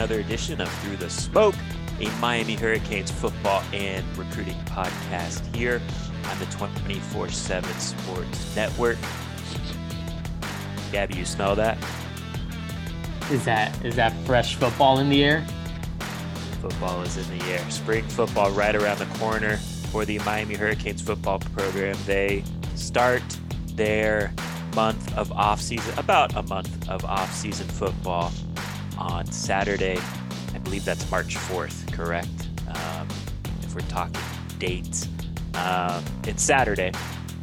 another edition of Through the Smoke, a Miami Hurricanes football and recruiting podcast here on the 24 7 Sports Network. Gabby, you smell that? Is that is that fresh football in the air? Football is in the air. Spring football right around the corner for the Miami Hurricanes football program. They start their month of off season, about a month of off season football on Saturday. I believe that's March 4th, correct? Um, if we're talking dates, um, it's Saturday.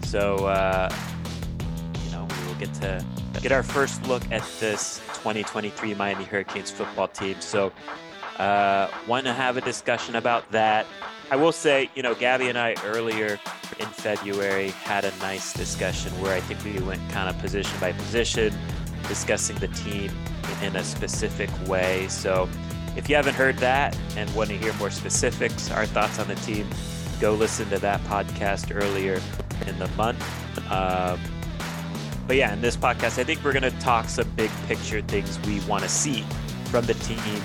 So, uh, you know, we will get to get our first look at this 2023 Miami Hurricanes football team. So, uh, want to have a discussion about that. I will say, you know, Gabby and I earlier in February had a nice discussion where I think we went kind of position by position, discussing the team in a specific way. So if you haven't heard that and want to hear more specifics, our thoughts on the team, go listen to that podcast earlier in the month. Um, but yeah, in this podcast, I think we're going to talk some big picture things we want to see from the team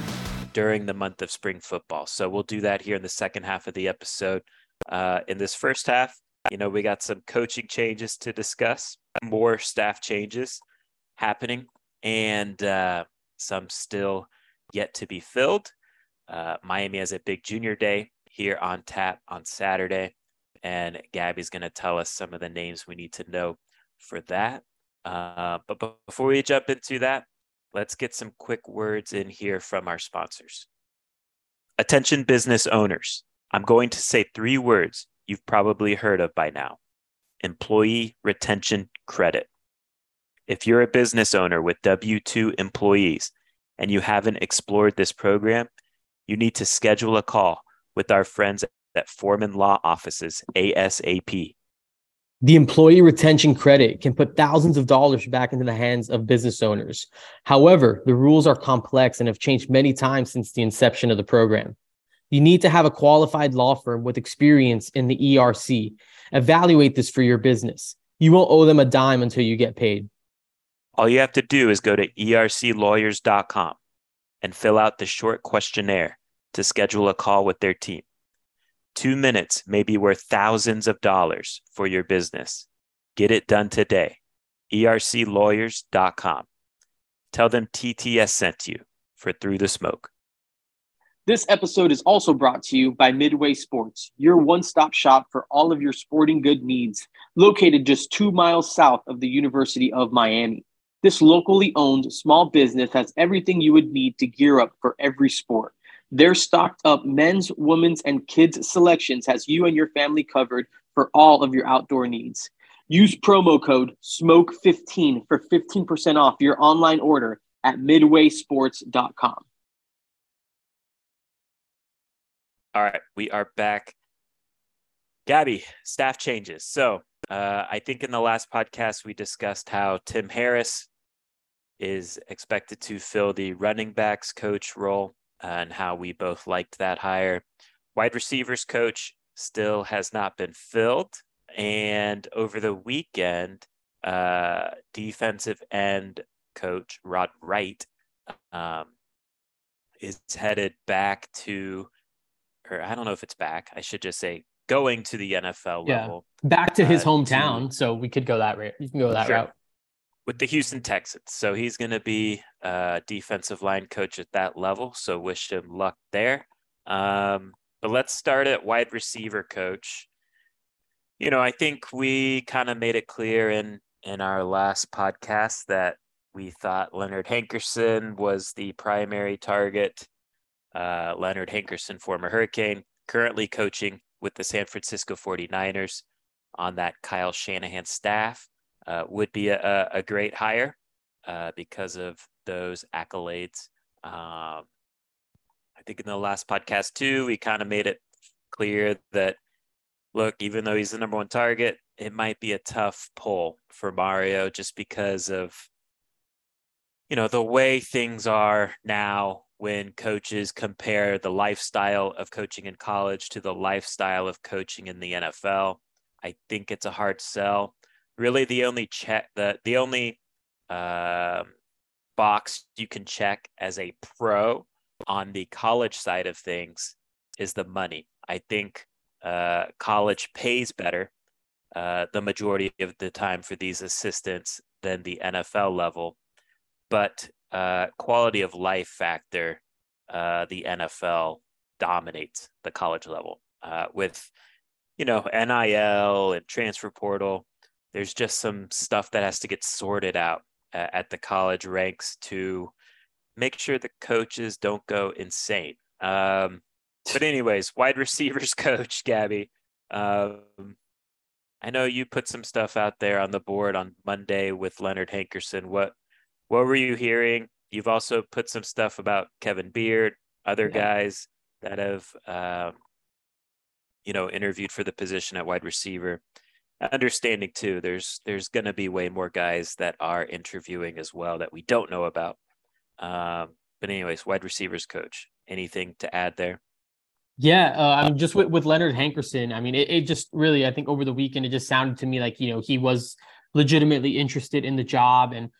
during the month of spring football. So we'll do that here in the second half of the episode. Uh, in this first half, you know, we got some coaching changes to discuss, more staff changes happening, and uh, some still yet to be filled. Uh, Miami has a big junior day here on tap on Saturday, and Gabby's going to tell us some of the names we need to know for that. Uh, but before we jump into that, let's get some quick words in here from our sponsors. Attention business owners. I'm going to say three words you've probably heard of by now employee retention credit. If you're a business owner with W 2 employees and you haven't explored this program, you need to schedule a call with our friends at Foreman Law Offices ASAP. The employee retention credit can put thousands of dollars back into the hands of business owners. However, the rules are complex and have changed many times since the inception of the program. You need to have a qualified law firm with experience in the ERC. Evaluate this for your business. You won't owe them a dime until you get paid. All you have to do is go to erclawyers.com and fill out the short questionnaire to schedule a call with their team. Two minutes may be worth thousands of dollars for your business. Get it done today. erclawyers.com. Tell them TTS sent you for Through the Smoke. This episode is also brought to you by Midway Sports, your one stop shop for all of your sporting good needs, located just two miles south of the University of Miami. This locally owned small business has everything you would need to gear up for every sport. Their stocked up men's, women's, and kids selections has you and your family covered for all of your outdoor needs. Use promo code SMOKE15 for 15% off your online order at midwaysports.com. All right, we are back. Gabby, staff changes. So uh, I think in the last podcast we discussed how Tim Harris is expected to fill the running backs coach role uh, and how we both liked that hire. Wide receivers coach still has not been filled. And over the weekend, uh, defensive end coach Rod Wright um, is headed back to or I don't know if it's back. I should just say going to the NFL yeah. level. Back to his uh, hometown. To, so we could go that route. You can go that sure. route. With the Houston Texans. So he's going to be a defensive line coach at that level. So wish him luck there. Um, but let's start at wide receiver coach. You know, I think we kind of made it clear in in our last podcast that we thought Leonard Hankerson was the primary target uh, Leonard Hankerson, former Hurricane, currently coaching with the San Francisco 49ers on that Kyle Shanahan staff, uh, would be a, a great hire uh, because of those accolades. Um, I think in the last podcast, too, we kind of made it clear that, look, even though he's the number one target, it might be a tough pull for Mario just because of, you know, the way things are now when coaches compare the lifestyle of coaching in college to the lifestyle of coaching in the NFL. I think it's a hard sell. Really, the only check the the only uh, box you can check as a pro on the college side of things is the money. I think uh, college pays better uh, the majority of the time for these assistants than the NFL level, but uh, quality of life factor, uh, the NFL dominates the college level uh, with, you know, NIL and transfer portal. There's just some stuff that has to get sorted out at the college ranks to make sure the coaches don't go insane. Um, but anyways, wide receivers coach Gabby. Um, I know you put some stuff out there on the board on Monday with Leonard Hankerson. What what were you hearing? You've also put some stuff about Kevin Beard, other yeah. guys that have um, you know interviewed for the position at wide receiver. Understanding too, there's there's going to be way more guys that are interviewing as well that we don't know about. Um, but anyways, wide receivers coach. Anything to add there? Yeah, uh, i'm just with, with Leonard Hankerson, I mean, it, it just really, I think over the weekend, it just sounded to me like, you know, he was legitimately interested in the job. And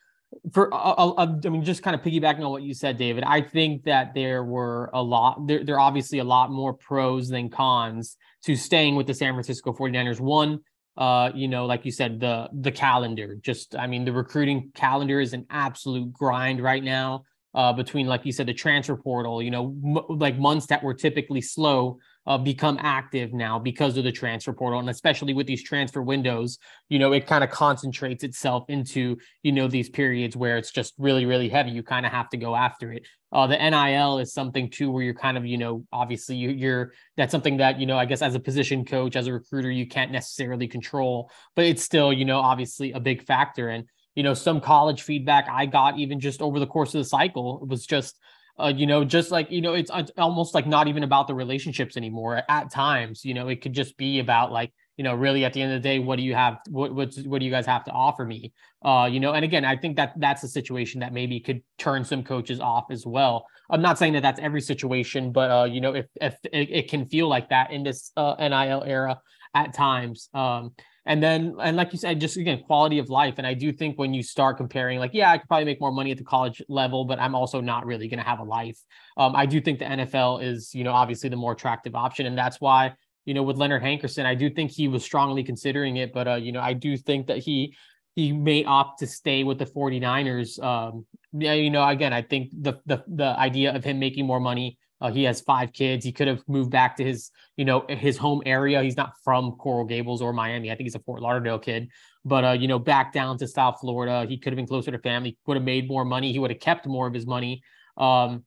for, uh, uh, uh I mean, just kind of piggybacking on what you said, David, I think that there were a lot, there, there are obviously a lot more pros than cons to staying with the San Francisco 49ers. One, uh, you know, like you said, the the calendar, just, I mean, the recruiting calendar is an absolute grind right now uh, between, like you said, the transfer portal, you know, m- like months that were typically slow uh, become active now because of the transfer portal. And especially with these transfer windows, you know, it kind of concentrates itself into, you know, these periods where it's just really, really heavy. You kind of have to go after it. Uh, the NIL is something too where you're kind of, you know, obviously you, you're that's something that, you know, I guess as a position coach, as a recruiter, you can't necessarily control, but it's still, you know, obviously a big factor. And, you know, some college feedback I got even just over the course of the cycle was just, uh, you know, just like, you know, it's, it's almost like not even about the relationships anymore at times, you know, it could just be about like, you know, really at the end of the day, what do you have? What, what, what do you guys have to offer me? Uh, you know, and again, I think that that's a situation that maybe could turn some coaches off as well. I'm not saying that that's every situation, but, uh, you know, if, if it, it can feel like that in this uh, NIL era at times. Um, and then, and like you said, just again, quality of life. And I do think when you start comparing, like, yeah, I could probably make more money at the college level, but I'm also not really going to have a life. Um, I do think the NFL is, you know, obviously the more attractive option. And that's why, you know, with Leonard Hankerson, I do think he was strongly considering it. But, uh, you know, I do think that he, he may opt to stay with the 49ers. Um, yeah, you know, again, I think the, the, the idea of him making more money uh, he has five kids. He could have moved back to his, you know, his home area. He's not from Coral Gables or Miami. I think he's a Fort Lauderdale kid. But uh, you know, back down to South Florida, he could have been closer to family. Would have made more money. He would have kept more of his money. Um,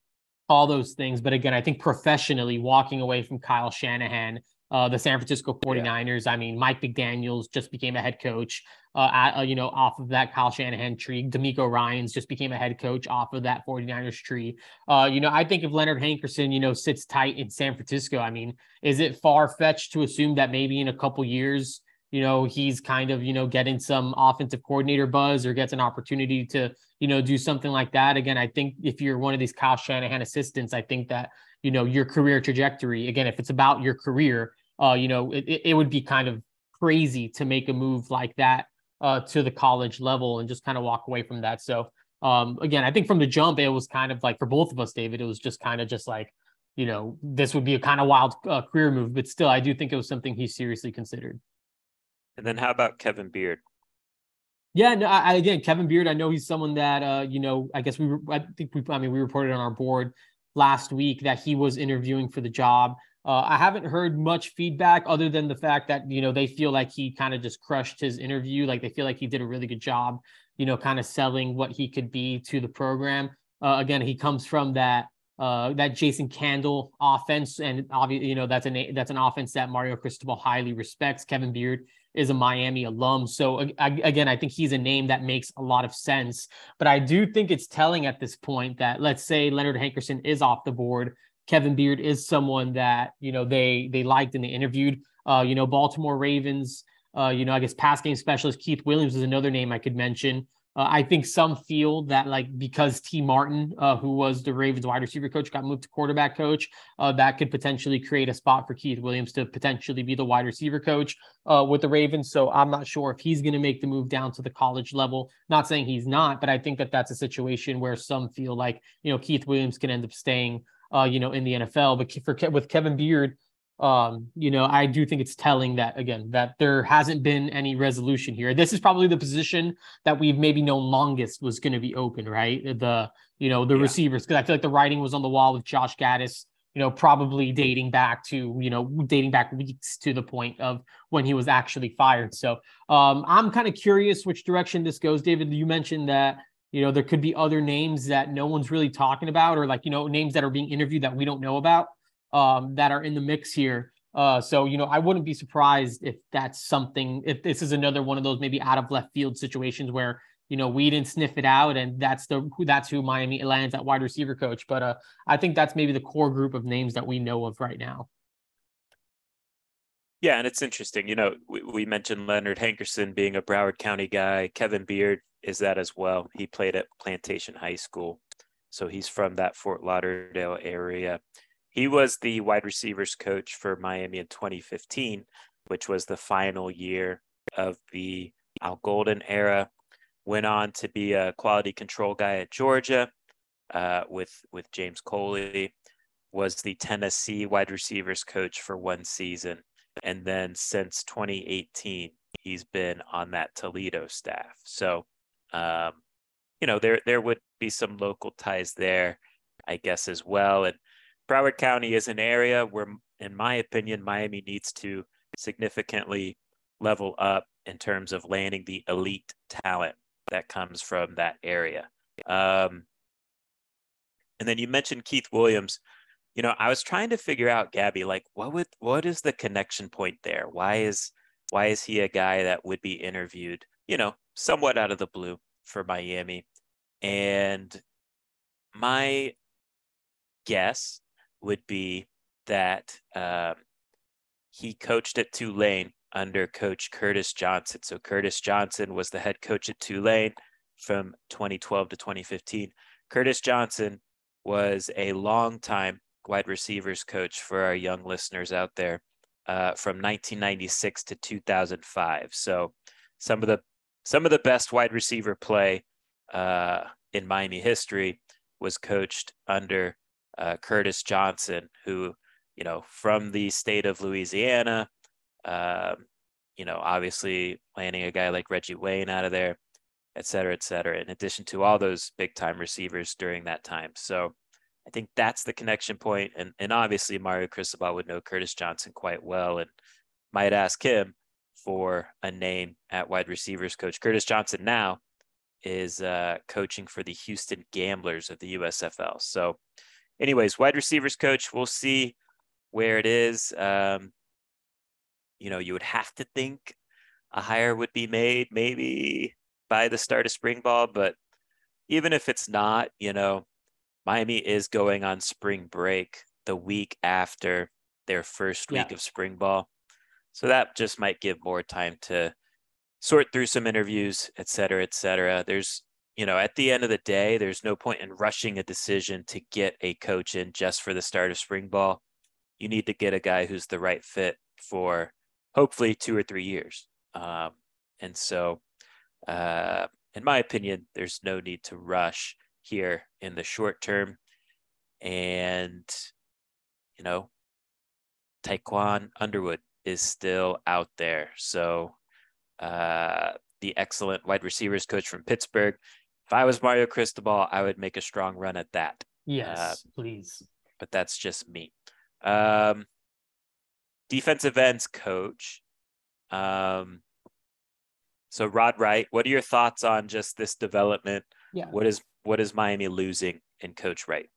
all those things. But again, I think professionally, walking away from Kyle Shanahan uh, the San Francisco 49ers. Yeah. I mean, Mike McDaniels just became a head coach, uh, at, uh, you know, off of that Kyle Shanahan tree. DeMeco Ryans just became a head coach off of that 49ers tree. Uh, you know, I think if Leonard Hankerson, you know, sits tight in San Francisco, I mean, is it far fetched to assume that maybe in a couple years, you know, he's kind of, you know, getting some offensive coordinator buzz or gets an opportunity to, you know, do something like that. Again, I think if you're one of these Kyle Shanahan assistants, I think that, you know your career trajectory again if it's about your career uh you know it, it would be kind of crazy to make a move like that uh to the college level and just kind of walk away from that so um again i think from the jump it was kind of like for both of us david it was just kind of just like you know this would be a kind of wild uh, career move but still i do think it was something he seriously considered and then how about kevin beard yeah, no, I, again, Kevin Beard. I know he's someone that uh, you know. I guess we. I think we. I mean, we reported on our board last week that he was interviewing for the job. Uh, I haven't heard much feedback other than the fact that you know they feel like he kind of just crushed his interview. Like they feel like he did a really good job, you know, kind of selling what he could be to the program. Uh, again, he comes from that uh, that Jason Candle offense, and obviously, you know, that's an that's an offense that Mario Cristobal highly respects. Kevin Beard is a Miami alum. So again, I think he's a name that makes a lot of sense. But I do think it's telling at this point that let's say Leonard Hankerson is off the board. Kevin Beard is someone that you know they they liked and they interviewed. Uh, you know, Baltimore Ravens. Uh, you know, I guess pass game specialist Keith Williams is another name I could mention. Uh, I think some feel that like because Tee Martin, uh, who was the Ravens wide receiver coach, got moved to quarterback coach, uh, that could potentially create a spot for Keith Williams to potentially be the wide receiver coach uh, with the Ravens. So I'm not sure if he's going to make the move down to the college level. Not saying he's not, but I think that that's a situation where some feel like you know Keith Williams can end up staying uh, you know, in the NFL. But for Ke- with Kevin Beard, um, you know, I do think it's telling that again that there hasn't been any resolution here. This is probably the position that we've maybe known longest was going to be open, right? The you know the yeah. receivers because I feel like the writing was on the wall with Josh Gattis. You know, probably dating back to you know dating back weeks to the point of when he was actually fired. So um, I'm kind of curious which direction this goes. David, you mentioned that you know there could be other names that no one's really talking about, or like you know names that are being interviewed that we don't know about um, that are in the mix here. Uh, so you know, I wouldn't be surprised if that's something. If this is another one of those maybe out of left field situations where you know we didn't sniff it out, and that's the that's who Miami lands at wide receiver coach. But uh, I think that's maybe the core group of names that we know of right now. Yeah, and it's interesting. You know, we, we mentioned Leonard Hankerson being a Broward County guy. Kevin Beard is that as well. He played at Plantation High School, so he's from that Fort Lauderdale area. He was the wide receivers coach for Miami in 2015, which was the final year of the Al Golden era. Went on to be a quality control guy at Georgia uh, with with James Coley. Was the Tennessee wide receivers coach for one season, and then since 2018, he's been on that Toledo staff. So, um, you know, there there would be some local ties there, I guess, as well. And Broward County is an area where, in my opinion, Miami needs to significantly level up in terms of landing the elite talent that comes from that area. Um, and then you mentioned Keith Williams. You know, I was trying to figure out, Gabby, like what would what is the connection point there? Why is why is he a guy that would be interviewed? You know, somewhat out of the blue for Miami. And my guess would be that um, he coached at Tulane under coach Curtis Johnson. So Curtis Johnson was the head coach at Tulane from 2012 to 2015. Curtis Johnson was a long time wide receivers coach for our young listeners out there uh, from 1996 to 2005. So some of the some of the best wide receiver play uh, in Miami history was coached under uh, Curtis Johnson, who, you know, from the state of Louisiana, uh, you know, obviously landing a guy like Reggie Wayne out of there, et cetera, et cetera, in addition to all those big time receivers during that time. So I think that's the connection point. And, and obviously, Mario Cristobal would know Curtis Johnson quite well and might ask him for a name at wide receivers coach. Curtis Johnson now is uh, coaching for the Houston Gamblers of the USFL. So anyways, wide receivers coach, we'll see where it is. Um, you know, you would have to think a hire would be made maybe by the start of spring ball, but even if it's not, you know, Miami is going on spring break the week after their first week yeah. of spring ball. So that just might give more time to sort through some interviews, et cetera, et cetera. There's you know, at the end of the day, there's no point in rushing a decision to get a coach in just for the start of spring ball. You need to get a guy who's the right fit for hopefully two or three years. Um, and so, uh, in my opinion, there's no need to rush here in the short term. And, you know, Tiquan Underwood is still out there. So, uh, the excellent wide receivers coach from Pittsburgh if I was Mario Cristobal, I would make a strong run at that. Yes, uh, please. But that's just me. Um, defensive ends coach. Um, so Rod Wright, what are your thoughts on just this development? Yeah. What is what is Miami losing in Coach Wright?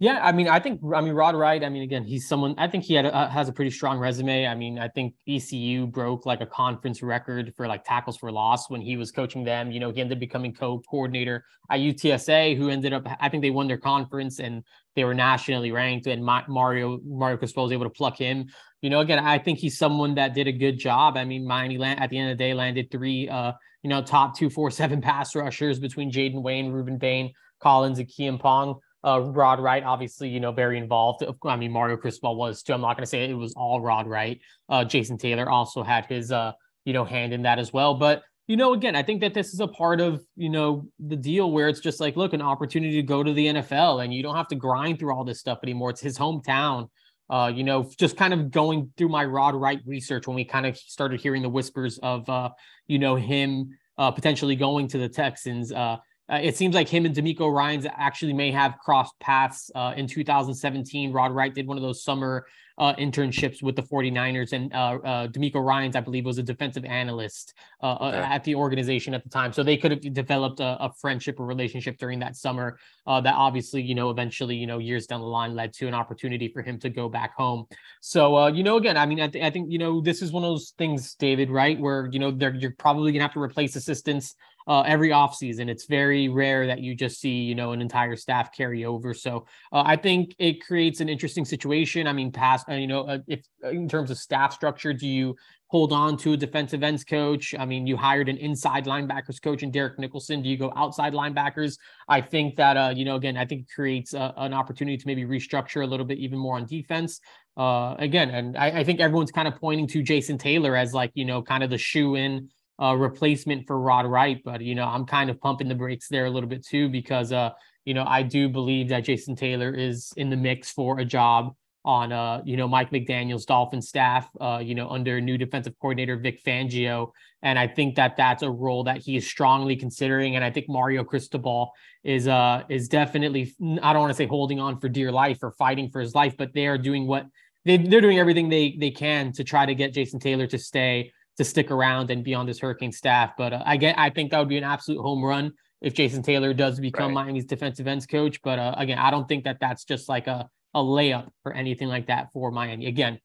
Yeah, I mean, I think I mean Rod Wright. I mean, again, he's someone. I think he had a, has a pretty strong resume. I mean, I think ECU broke like a conference record for like tackles for loss when he was coaching them. You know, he ended up becoming co-coordinator at UTSA, who ended up. I think they won their conference and they were nationally ranked. And Mario Mario Cristobal was able to pluck him. You know, again, I think he's someone that did a good job. I mean, Miami land, at the end of the day landed three, uh, you know, top two, four, seven pass rushers between Jayden Wayne, Rueben Bain, Collins, Acheampong. Uh, Rod Wright, obviously, you know, very involved. I mean, Mario Cristobal was too. I'm not going to say it was all Rod Wright. Uh, Jason Taylor also had his, uh, you know, hand in that as well. But you know, again, I think that this is a part of, you know, the deal where it's just like, look, an opportunity to go to the NFL and you don't have to grind through all this stuff anymore. It's his hometown. Uh, you know, just kind of going through my Rod Wright research when we kind of started hearing the whispers of, uh, you know, him uh, potentially going to the Texans. Uh, uh, it seems like him and DeMeco Ryans actually may have crossed paths uh, in 2017. Rod Wright did one of those summer uh, internships with the 49ers. And uh, uh, DeMeco Ryans, I believe, was a defensive analyst uh, uh, okay. at the organization at the time. So they could have developed a, a friendship or relationship during that summer uh, that obviously, you know, eventually, you know, years down the line led to an opportunity for him to go back home. So, you know, again, I mean, I, th- I think, you know, this is one of those things, David, right? Where, you know, you're probably going to have to replace assistants uh, every offseason. It's very rare that you just see, you know, an entire staff carry over. So uh, I think it creates an interesting situation. I mean, past, uh, you know, uh, if uh, in terms of staff structure, do you hold on to a defensive ends coach? I mean, you hired an inside linebackers coach and Derek Nicholson. Do you go outside linebackers? I think that, uh, you know, again, I think it creates an opportunity to maybe restructure a little bit even more on defense. Uh, again, and I, I think everyone's kind of pointing to Jason Taylor as like, you know, kind of the shoe in uh, replacement for Rod Wright, but you know I'm kind of pumping the brakes there a little bit too because uh you know I do believe that Jason Taylor is in the mix for a job on uh you know Mike McDaniel's Dolphin staff uh you know under new defensive coordinator Vic Fangio. And I think that that's a role that he is strongly considering. And I think Mario Cristobal is uh is definitely I don't want to say holding on for dear life or fighting for his life but they are doing what they, they're doing everything they they can to try to get Jason Taylor to stay to stick around and be on this Hurricane staff. But uh, I get, I think that would be an absolute home run if Jason Taylor does become right. Miami's defensive ends coach. But uh, again, I don't think that that's just like a a layup or anything like that for Miami. Again,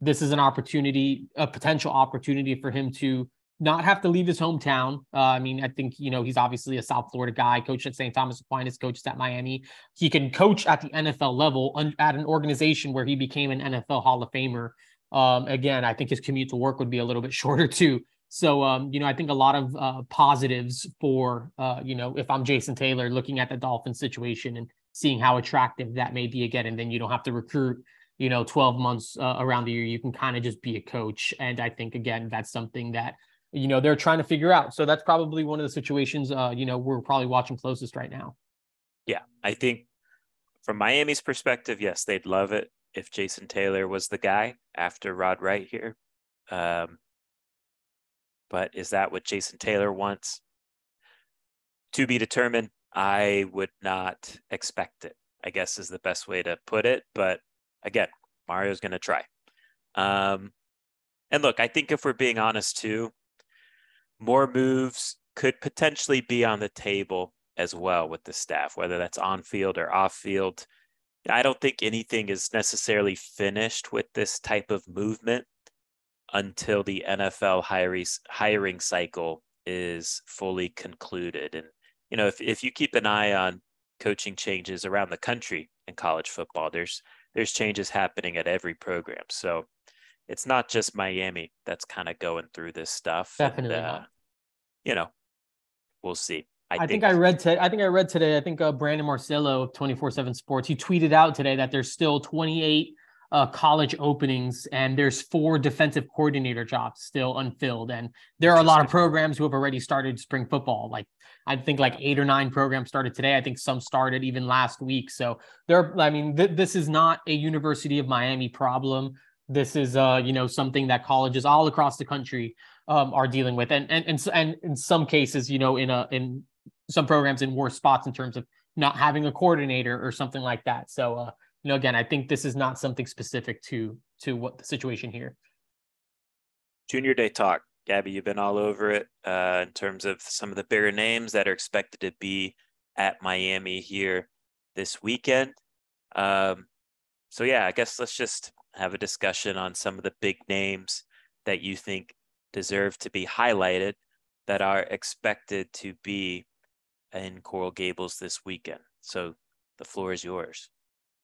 this is an opportunity, a potential opportunity for him to not have to leave his hometown. Uh, I mean, I think you know he's obviously a South Florida guy, coached at St. Thomas Aquinas, coached at Miami. He can coach at the NFL level un- at an organization where he became an NFL Hall of Famer um, again, I think his commute to work would be a little bit shorter too. So, um, you know, I think a lot of uh, positives for, uh, you know, if I'm Jason Taylor looking at the Dolphins situation and seeing how attractive that may be again, and then you don't have to recruit, you know, 12 months uh, around the year. You can kind of just be a coach. And I think, again, that's something that, you know, they're trying to figure out. So that's probably one of the situations, uh, you know, we're probably watching closest right now. Yeah. I think from Miami's perspective, yes, they'd love it if Jason Taylor was the guy after Rod Wright here. Um, but is that what Jason Taylor wants? To be determined. I would not expect it, I guess is the best way to put it. But again, Mario's going to try. Um, and look, I think if we're being honest too, more moves could potentially be on the table as well with the staff, whether that's on field or off field. I don't think anything is necessarily finished with this type of movement until the NFL hiring hiring cycle is fully concluded. And you know, if if you keep an eye on coaching changes around the country in college football, there's there's changes happening at every program. So it's not just Miami that's kind of going through this stuff. Definitely. And, uh, you know, we'll see. I, I think, think, I read today. I think I read today. I think uh, Brandon Marcello of twenty four seven Sports he tweeted out today that there's still twenty eight uh, college openings and there's four defensive coordinator jobs still unfilled. And there are a lot of programs who have already started spring football. Like I think like eight or nine programs started today. I think some started even last week. So there, I mean, th- this is not a University of Miami problem. This is, uh, you know, something that colleges all across the country um, are dealing with, and and and and in some cases, you know, in a in some programs in worse spots in terms of not having a coordinator or something like that. So, uh, you know, again, I think this is not something specific to to what the situation here. Junior Day talk, Gabby. You've been all over it uh, in terms of some of the bigger names that are expected to be at Miami here this weekend. Um, so yeah, I guess let's just have a discussion on some of the big names that you think deserve to be highlighted that are expected to be in Coral Gables this weekend. So the floor is yours.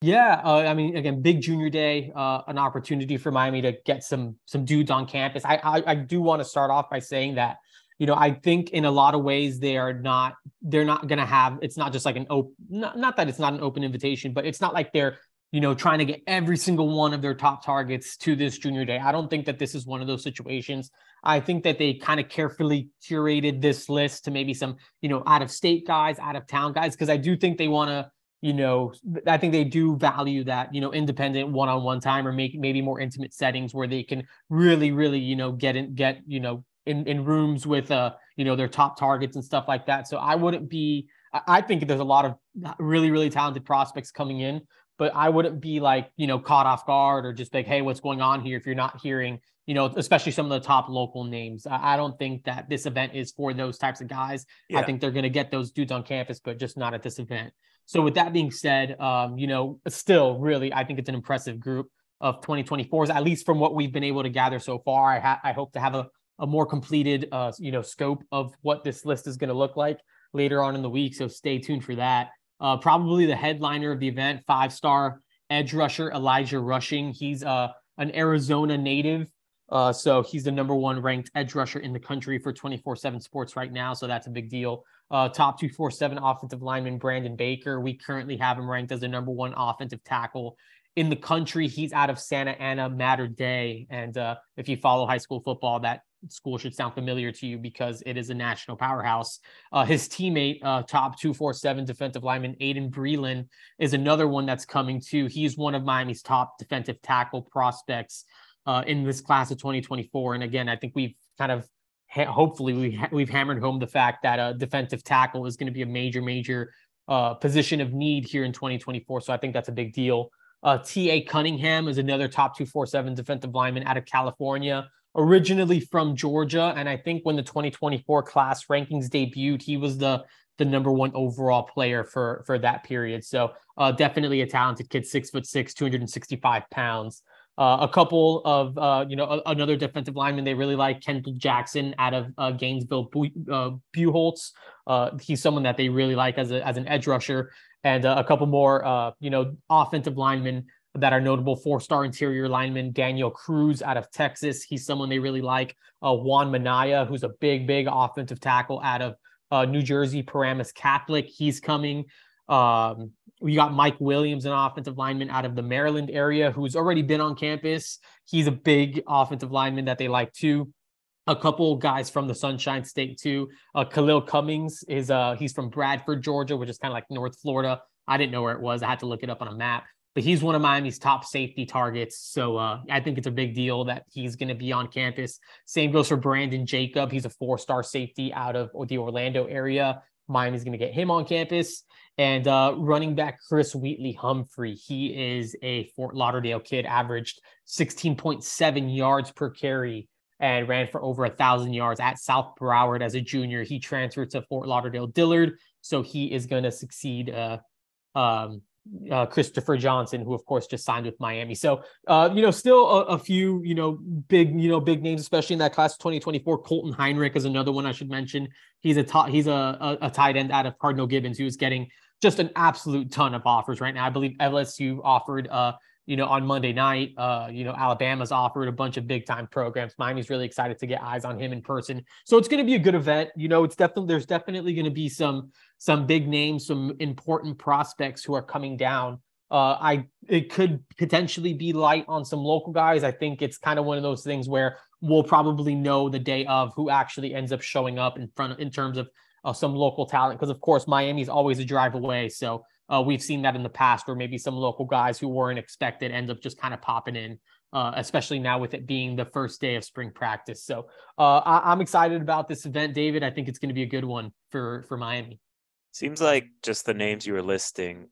Yeah, uh, I mean, again, big junior day, uh, an opportunity for Miami to get some some dudes on campus. I I, I do want to start off by saying that, you know, I think in a lot of ways they are not they're not going to have. It's not just like an open, not, not that it's not an open invitation, but it's not like they're you know, trying to get every single one of their top targets to this junior day. I don't think that this is one of those situations. I think that they kind of carefully curated this list to maybe some, you know, out of state guys, out of town guys, because I do think they want to, you know, I think they do value that, you know, independent one on one time or make maybe more intimate settings where they can really, really, you know, get in, get, you know, in, in rooms with, uh, you know, their top targets and stuff like that. So I wouldn't be, I think there's a lot of really, really talented prospects coming in but I wouldn't be like, you know, caught off guard or just like, hey, what's going on here if you're not hearing, you know, especially some of the top local names. I don't think that this event is for those types of guys. Yeah. I think they're going to get those dudes on campus, but just not at this event. So with that being said, um, you know, still really, I think it's an impressive group of 2024s, at least from what we've been able to gather so far. I, ha- I hope to have a, a more completed, uh, you know, scope of what this list is going to look like later on in the week. So stay tuned for that. Uh, probably the headliner of the event, five star edge rusher Elijah Rushing. He's uh, an Arizona native. Uh, so he's the number one ranked edge rusher in the country for 24 7 sports right now. So that's a big deal. Uh, top 247 offensive lineman Brandon Baker. We currently have him ranked as the number one offensive tackle in the country. He's out of Santa Ana Mater Dei. And uh, if you follow high school football, that school should sound familiar to you because it is a national powerhouse. Uh, his teammate, uh, top 247 defensive lineman Aydin Breland, is another one that's coming too. He's one of Miami's top defensive tackle prospects uh, in this class of 2024. And again, I think we've kind of ha- hopefully we ha- we've hammered home the fact that a defensive tackle is going to be a major, major uh, position of need here in 2024. So I think that's a big deal. Uh, T.A. Cunningham is another top 247 defensive lineman out of California originally from Georgia. And I think when the 2024 class rankings debuted, he was the the number one overall player for for that period. So uh, definitely a talented kid, six foot six, 265 pounds. Uh, a couple of uh, you know a, another defensive lineman they really like Kendall Jackson out of uh, Gainesville uh, Buchholz. Uh, he's someone that they really like as a as an edge rusher, and uh, a couple more you know offensive linemen that are notable four star interior lineman Daniel Cruz out of Texas. He's someone they really like. Uh, Juan Manaya, who's a big, big offensive tackle out of uh, New Jersey, Paramus Catholic. He's coming. Um, we got Mike Williams, an offensive lineman out of the Maryland area who's already been on campus. He's a big offensive lineman that they like too. A couple guys from the Sunshine State too. Uh, Khalil Cummings is uh he's from Bradford, Georgia, which is kind of like North Florida. I didn't know where it was. I had to look it up on a map but he's one of Miami's top safety targets. So uh, I think it's a big deal that he's going to be on campus. Same goes for Brandon Jacob. He's a four star safety out of the Orlando area. Miami's going to get him on campus. And uh, running back Chris Wheatley Humphrey, he is a Fort Lauderdale kid, averaged 16.7 yards per carry and ran for over a thousand yards at South Broward as a junior. He transferred to Fort Lauderdale Dillard, so he is going to succeed uh, um, uh, Christopher Johnson, who of course just signed with Miami. So, uh, you know, still a, a, few, you know, big, you know, big names, especially in that class of 2024. Colton Heinrich is another one I should mention. He's a top, he's a, a, a tight end out of Cardinal Gibbons who's getting just an absolute ton of offers right now. I believe LSU offered uh, you know, on Monday night, uh, you know, Alabama's offered a bunch of big time programs. Miami's really excited to get eyes on him in person. So it's going to be a good event. You know, it's definitely there's definitely going to be some some big names, some important prospects who are coming down. Uh, I it could potentially be light on some local guys. I think it's kind of one of those things where we'll probably know the day of who actually ends up showing up in front of, in terms of uh, some local talent because of course Miami's always a drive away. So uh, we've seen that in the past, where maybe some local guys who weren't expected end up just kind of popping in, uh, especially now with it being the first day of spring practice. So uh, I- am excited about this event, David. I think it's going to be a good one for for Miami. Seems like just the names you were listing,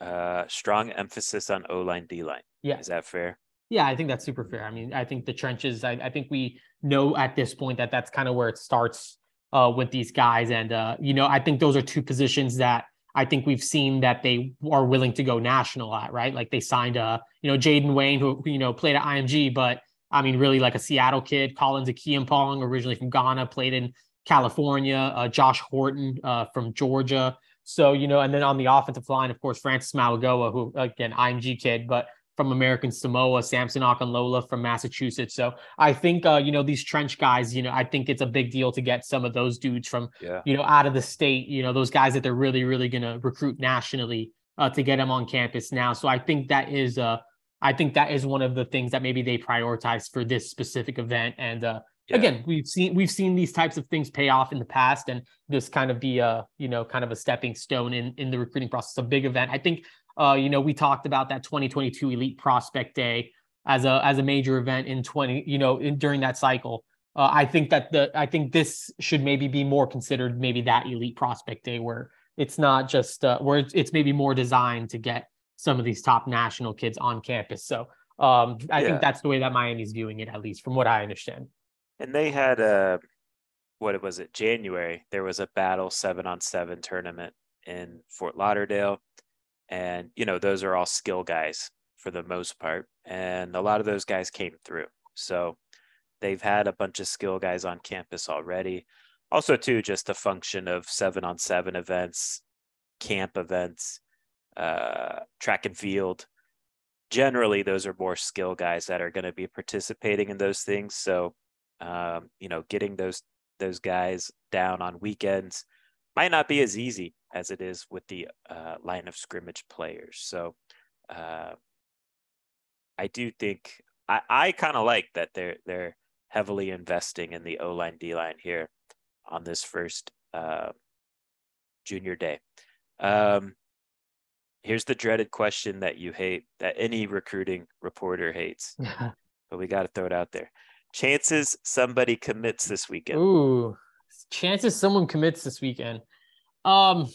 uh, strong emphasis on O line, D line. Yeah, is that fair? Yeah, I think that's super fair. I mean, I think the trenches. I, I think we know at this point that that's kind of where it starts uh, with these guys, and uh, you know, I think those are two positions that I think we've seen that they are willing to go national at, right? Like they signed a, you know, Jayden Wayne, who, you know, played at IMG, but I mean, really like a Seattle kid, Collins Acheampong, originally from Ghana, played in California, uh, Josh Horton uh, from Georgia. So, you know, and then on the offensive line, of course, Francis Mauigoa, who again, IMG kid, but from American Samoa, Samson Okunlola from Massachusetts. So I think uh, you know these trench guys. You know, I think it's a big deal to get some of those dudes from yeah. you know out of the state. You know, those guys that they're really really going to recruit nationally. uh, to get them on campus now. So I think that is uh I think that is one of the things that maybe they prioritize for this specific event. And uh, yeah. again, we've seen we've seen these types of things pay off in the past, and this kind of be a you know kind of a stepping stone in in the recruiting process. A big event. I think uh, you know we talked about that 2022 Elite Prospect Day as a as a major event in 20 you know in, during that cycle. Uh, I think that the I think this should maybe be more considered maybe that Elite Prospect Day where it's not just uh, where it's, it's maybe more designed to get some of these top national kids on campus. So um, I yeah. think that's the way that Miami's viewing it, at least from what I understand. And they had a what was it? January. There was a battle seven on seven tournament in Fort Lauderdale, and you know those are all skill guys for the most part, and a lot of those guys came through. So they've had a bunch of skill guys on campus already. Also, too, just a function of seven on seven events, camp events uh, track and field. Generally, those are more skill guys that are going to be participating in those things. So, um, you know, getting those those guys down on weekends might not be as easy as it is with the uh, line of scrimmage players. So, uh, I do think I, I kind of like that they're they're heavily investing in the O line D line here on this first uh, junior day. Um, here's the dreaded question that you hate that any recruiting reporter hates but we got to throw it out there chances somebody commits this weekend ooh chances someone commits this weekend um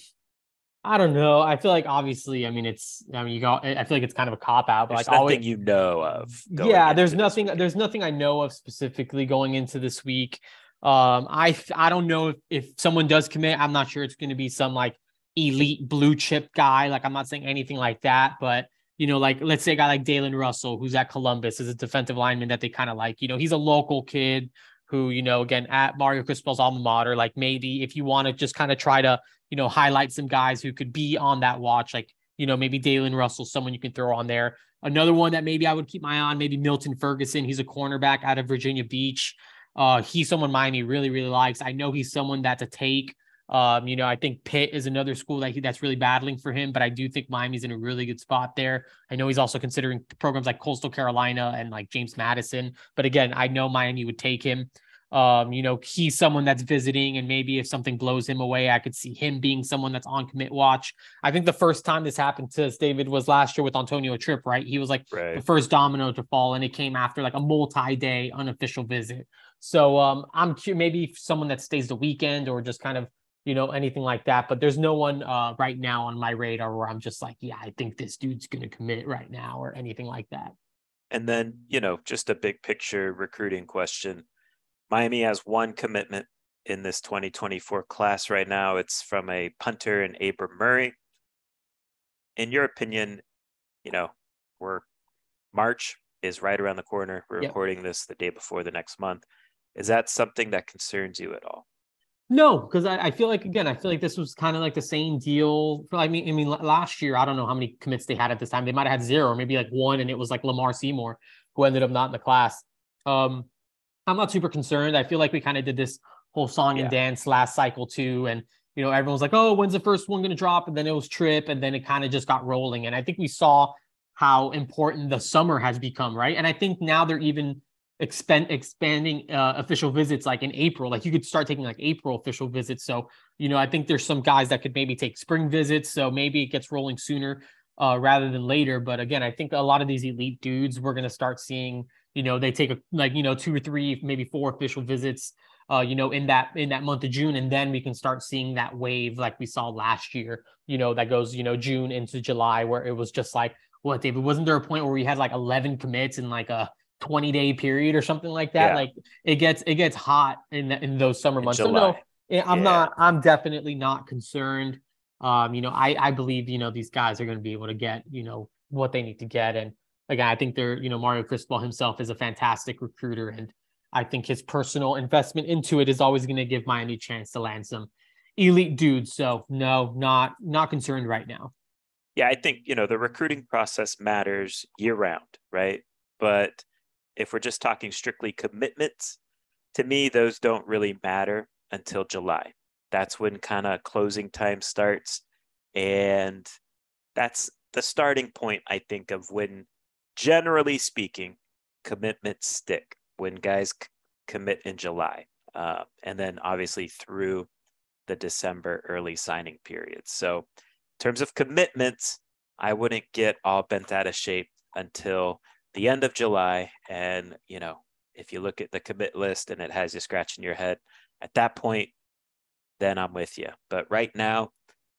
I don't know. I feel like obviously, I mean, it's. I mean, you go. I feel like it's kind of a cop out, but there's like nothing always, you know of. Yeah, there's nothing. There's nothing I know of specifically going into this week. Um, I I don't know if if someone does commit. I'm not sure it's going to be some like elite blue chip guy. Like I'm not saying anything like that, but you know, like let's say a guy like Dalen Russell, who's at Columbus, is a defensive lineman that they kind of like. You know, he's a local kid who, you know, again at Mario Cristobal's alma mater. Like maybe if you want to just kind of try to, you know, highlight some guys who could be on that watch, like you know, maybe Dalen Russell, someone you can throw on there. Another one that maybe I would keep my eye on, maybe Milton Ferguson. He's a cornerback out of Virginia Beach. Uh, he's someone Miami really, really likes. I know he's someone that's a take um, you know, I think Pitt is another school that he, that's really battling for him, but I do think Miami's in a really good spot there. I know he's also considering programs like Coastal Carolina and like James Madison, but again, I know Miami would take him. Um, you know, he's someone that's visiting, and maybe if something blows him away, I could see him being someone that's on commit watch. I think the first time this happened to us, David, was last year with Antonio Tripp, right? He was like right. the first domino to fall, and it came after like a multi-day unofficial visit. So um, I'm curious, maybe someone that stays the weekend or just kind of you know, anything like that. But there's no one uh, right now on my radar where I'm just like, yeah, I think this dude's going to commit right now or anything like that. And then, you know, just a big picture recruiting question. Miami has one commitment in this 2024 class right now. It's from a punter and Abram Murray. In your opinion, you know, we're March is right around the corner. We're yep. recording this the day before the next month. Is that something that concerns you at all? No, because I, I, feel like again, I feel like this was kind of like the same deal. For, I mean, I mean, last year I don't know how many commits they had at this time. They might have had zero, or maybe like one, and it was like Lamar Seymour who ended up not in the class. Um, I'm not super concerned. I feel like we kind of did this whole song yeah. and dance last cycle too, and you know everyone was like, "Oh, when's the first one going to drop?" And then it was Tripp, and then it kind of just got rolling. And I think we saw how important the summer has become, right? And I think now they're even expand expanding uh, official visits like in April. Like you could start taking like April official visits. So you know, I think there's some guys that could maybe take spring visits. So maybe it gets rolling sooner uh, rather than later. But again, I think a lot of these elite dudes we're gonna start seeing. You know, they take a, like you know two or three, maybe four official visits. Uh, you know, in that in that month of June, and then we can start seeing that wave like we saw last year. You know, that goes you know June into July, where it was just like what David wasn't there a point where we had like 11 commits and like a 20 day period or something like that. Yeah. Like it gets it gets hot in in those summer months. So no, I'm yeah. not. I'm definitely not concerned. Um, you know, I I believe you know these guys are going to be able to get you know what they need to get, and again, I think they're you know Mario Cristobal himself is a fantastic recruiter, and I think his personal investment into it is always going to give Miami a chance to land some elite dudes. So no, not not concerned right now. Yeah, I think you know the recruiting process matters year round, right? But if we're just talking strictly commitments, to me, those don't really matter until July. That's when kind of closing time starts. And that's the starting point, I think, of when, generally speaking, commitments stick when guys c- commit in July. Uh, and then obviously through the December early signing period. So, in terms of commitments, I wouldn't get all bent out of shape until the end of July. And, you know, if you look at the commit list and it has you scratching your head, at that point, then I'm with you. But right now,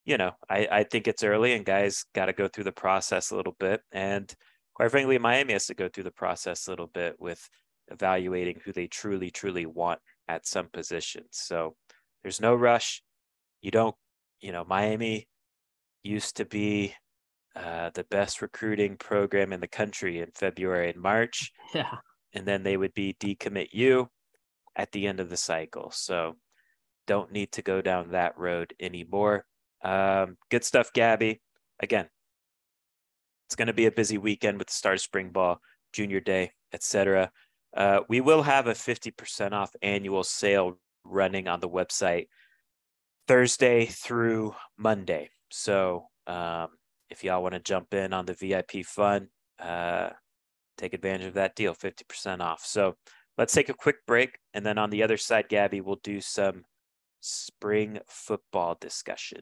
you know, I, I think it's early and guys got to go through the process a little bit. And quite frankly, Miami has to go through the process a little bit with evaluating who they truly, truly want at some positions. So there's no rush. You don't, you know, Miami used to be uh, the best recruiting program in the country in February and March. Yeah. And then they would be decommit you at the end of the cycle. So don't need to go down that road anymore. Um, good stuff, Gabby. Again, it's going to be a busy weekend with the start of spring ball, junior day, etc. Uh, we will have a 50% off annual sale running on the website Thursday through Monday. So um, if y'all want to jump in on the VIP fun, uh, take advantage of that deal, 50% off. So let's take a quick break. And then on the other side, Gabby, we'll do some spring football discussion.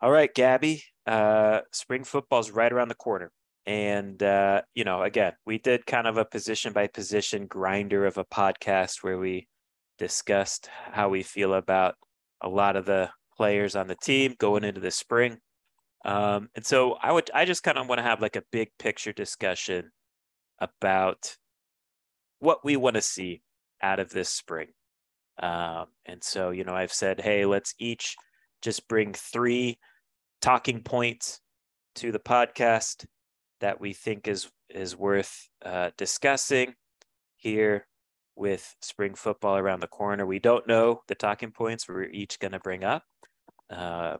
All right, Gabby. Uh, spring football is right around the corner. And, uh, you know, again, we did kind of a position by position grinder of a podcast where we discussed how we feel about a lot of the players on the team going into the spring. Um, and so I would, I just kind of want to have like a big picture discussion about what we want to see out of this spring. Um, and so, you know, I've said, hey, let's each just bring three talking points to the podcast that we think is is worth uh, discussing here with spring football around the corner. We don't know the talking points we're each going to bring up, uh,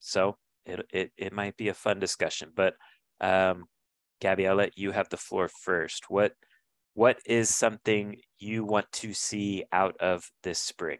so it, it it might be a fun discussion. But um, Gabby, I'll let you have the floor first. What what is something you want to see out of this spring?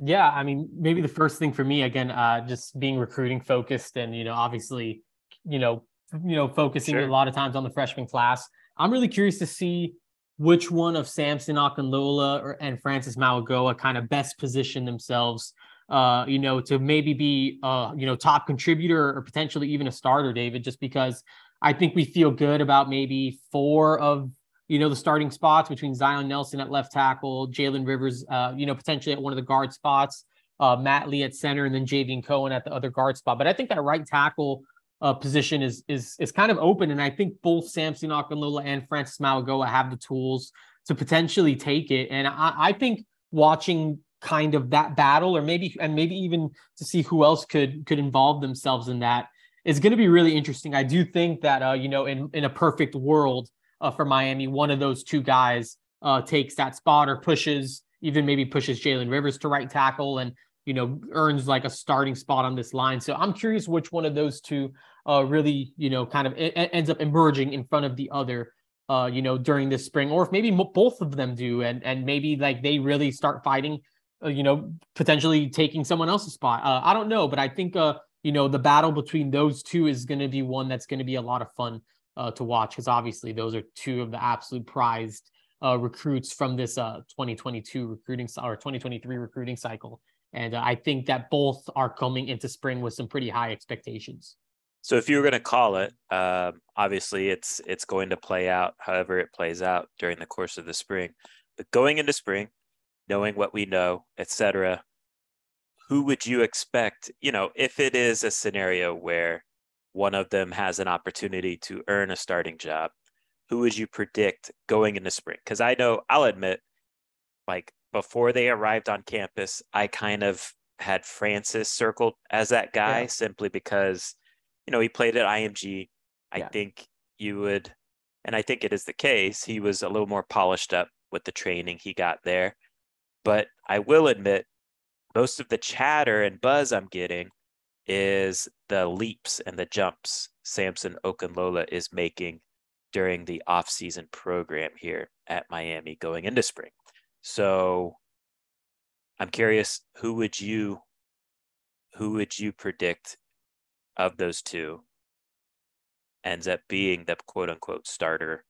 Yeah, I mean, maybe the first thing for me again, uh, just being recruiting focused, and you know, obviously, you know, you know, focusing sure. a lot of times on the freshman class. I'm really curious to see which one of Samson Okunlola or and Francis Mauigoa kind of best position themselves, uh, you know, to maybe be, uh, you know, top contributor or potentially even a starter, David, just because I think we feel good about maybe four of you know, the starting spots between Zion Nelson at left tackle, Jalen Rivers, uh, you know, potentially at one of the guard spots, uh, Matt Lee at center, and then Javion Cohen at the other guard spot. But I think that right tackle uh, position is is is kind of open, and I think both Samson Okunlola and Francis Mauigoa have the tools to potentially take it. And I, I think watching kind of that battle, or maybe and maybe even to see who else could could involve themselves in that is going to be really interesting. I do think that uh, you know, in in a perfect world uh, for Miami, one of those two guys uh, takes that spot or pushes, even maybe pushes Jalen Rivers to right tackle and, you know, earns like a starting spot on this line. So I'm curious which one of those two uh, really, you know, kind of it, it ends up emerging in front of the other. Uh, you know, during this spring, or if maybe both of them do, and and maybe like they really start fighting, uh, you know, potentially taking someone else's spot. Uh, I don't know, but I think uh, you know, the battle between those two is going to be one that's going to be a lot of fun uh, to watch because obviously those are two of the absolute prized uh, recruits from this uh, 2022 recruiting or 2023 recruiting cycle. And uh, I think that both are coming into spring with some pretty high expectations. So if you were going to call it, um, obviously it's it's going to play out however it plays out during the course of the spring. But going into spring, knowing what we know, etc., who would you expect? You know, if it is a scenario where one of them has an opportunity to earn a starting job, who would you predict going into spring? Because I know I'll admit, like before they arrived on campus, I kind of had Francis circled as that guy yeah. simply because, you know, he played at IMG. I yeah. think you would, and I think it is the case, he was a little more polished up with the training he got there. But I will admit, most of the chatter and buzz I'm getting is the leaps and the jumps Samson Okunlola is making during the off-season program here at Miami going into spring. So I'm curious, who would you who would you predict of those two ends up being the quote unquote starter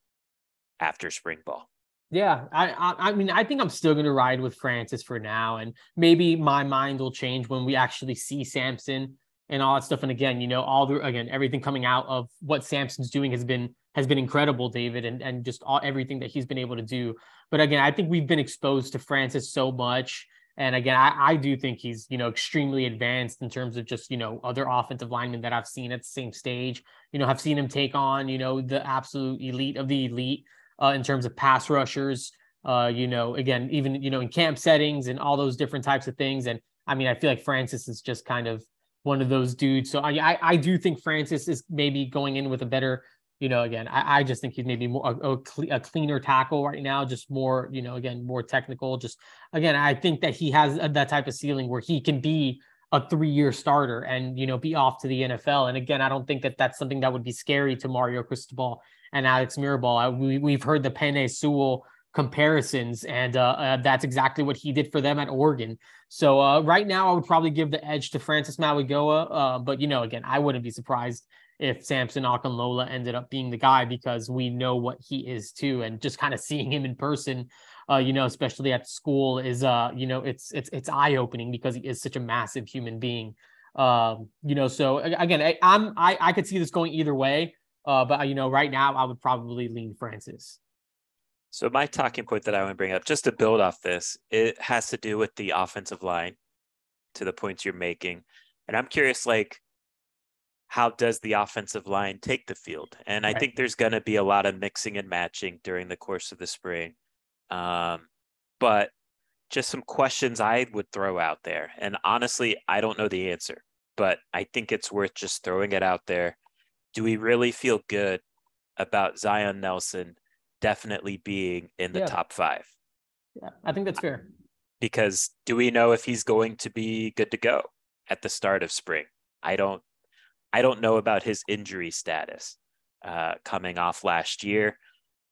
after spring ball? Yeah, I, I, I mean I think I'm still gonna ride with Francis for now, and maybe my mind will change when we actually see Samson and all that stuff. And again, you know, all the again everything coming out of what Samson's doing has been has been incredible, David, and and just all everything that he's been able to do. But again, I think we've been exposed to Francis so much. And again, I, I do think he's, you know, extremely advanced in terms of just, you know, other offensive linemen that I've seen at the same stage. You know, have seen him take on, you know, the absolute elite of the elite uh, in terms of pass rushers. Uh, you know, again, even, you know, in camp settings and all those different types of things. And I mean, I feel like Francis is just kind of one of those dudes. So I, I, I do think Francis is maybe going in with a better, you know, again, I, I just think he's maybe more a, a, cleaner tackle right now, just more, you know, again, more technical. Just again, I think that he has uh, that type of ceiling where he can be a three-year starter and you know be off to the NFL. And again, I don't think that that's something that would be scary to Mario Cristobal and Alex Mirabal. We, we've heard the Penei Sewell comparisons, and uh, uh, that's exactly what he did for them at Oregon. So uh, right now, I would probably give the edge to Francis Mauigoa, uh, but you know, again, I wouldn't be surprised if Samson Okunlola ended up being the guy because we know what he is too, and just kind of seeing him in person. Uh, you know, especially at school, is uh, you know, it's it's it's eye opening because he is such a massive human being. Um, you know, so again, I, I'm I I could see this going either way. Uh, but you know, right now I would probably lean Francis. So my talking point that I want to bring up, just to build off this, it has to do with the offensive line, to the points you're making, and I'm curious, like, how does the offensive line take the field? And I think there's going to be a lot of mixing and matching during the course of the spring. Um, but just some questions I would throw out there, and honestly, I don't know the answer, but I think it's worth just throwing it out there. Do we really feel good about Zion Nelson? Definitely being in the yeah. top five. Yeah, I think that's fair. Because do we know if he's going to be good to go at the start of spring? I don't. I don't know about his injury status uh, coming off last year.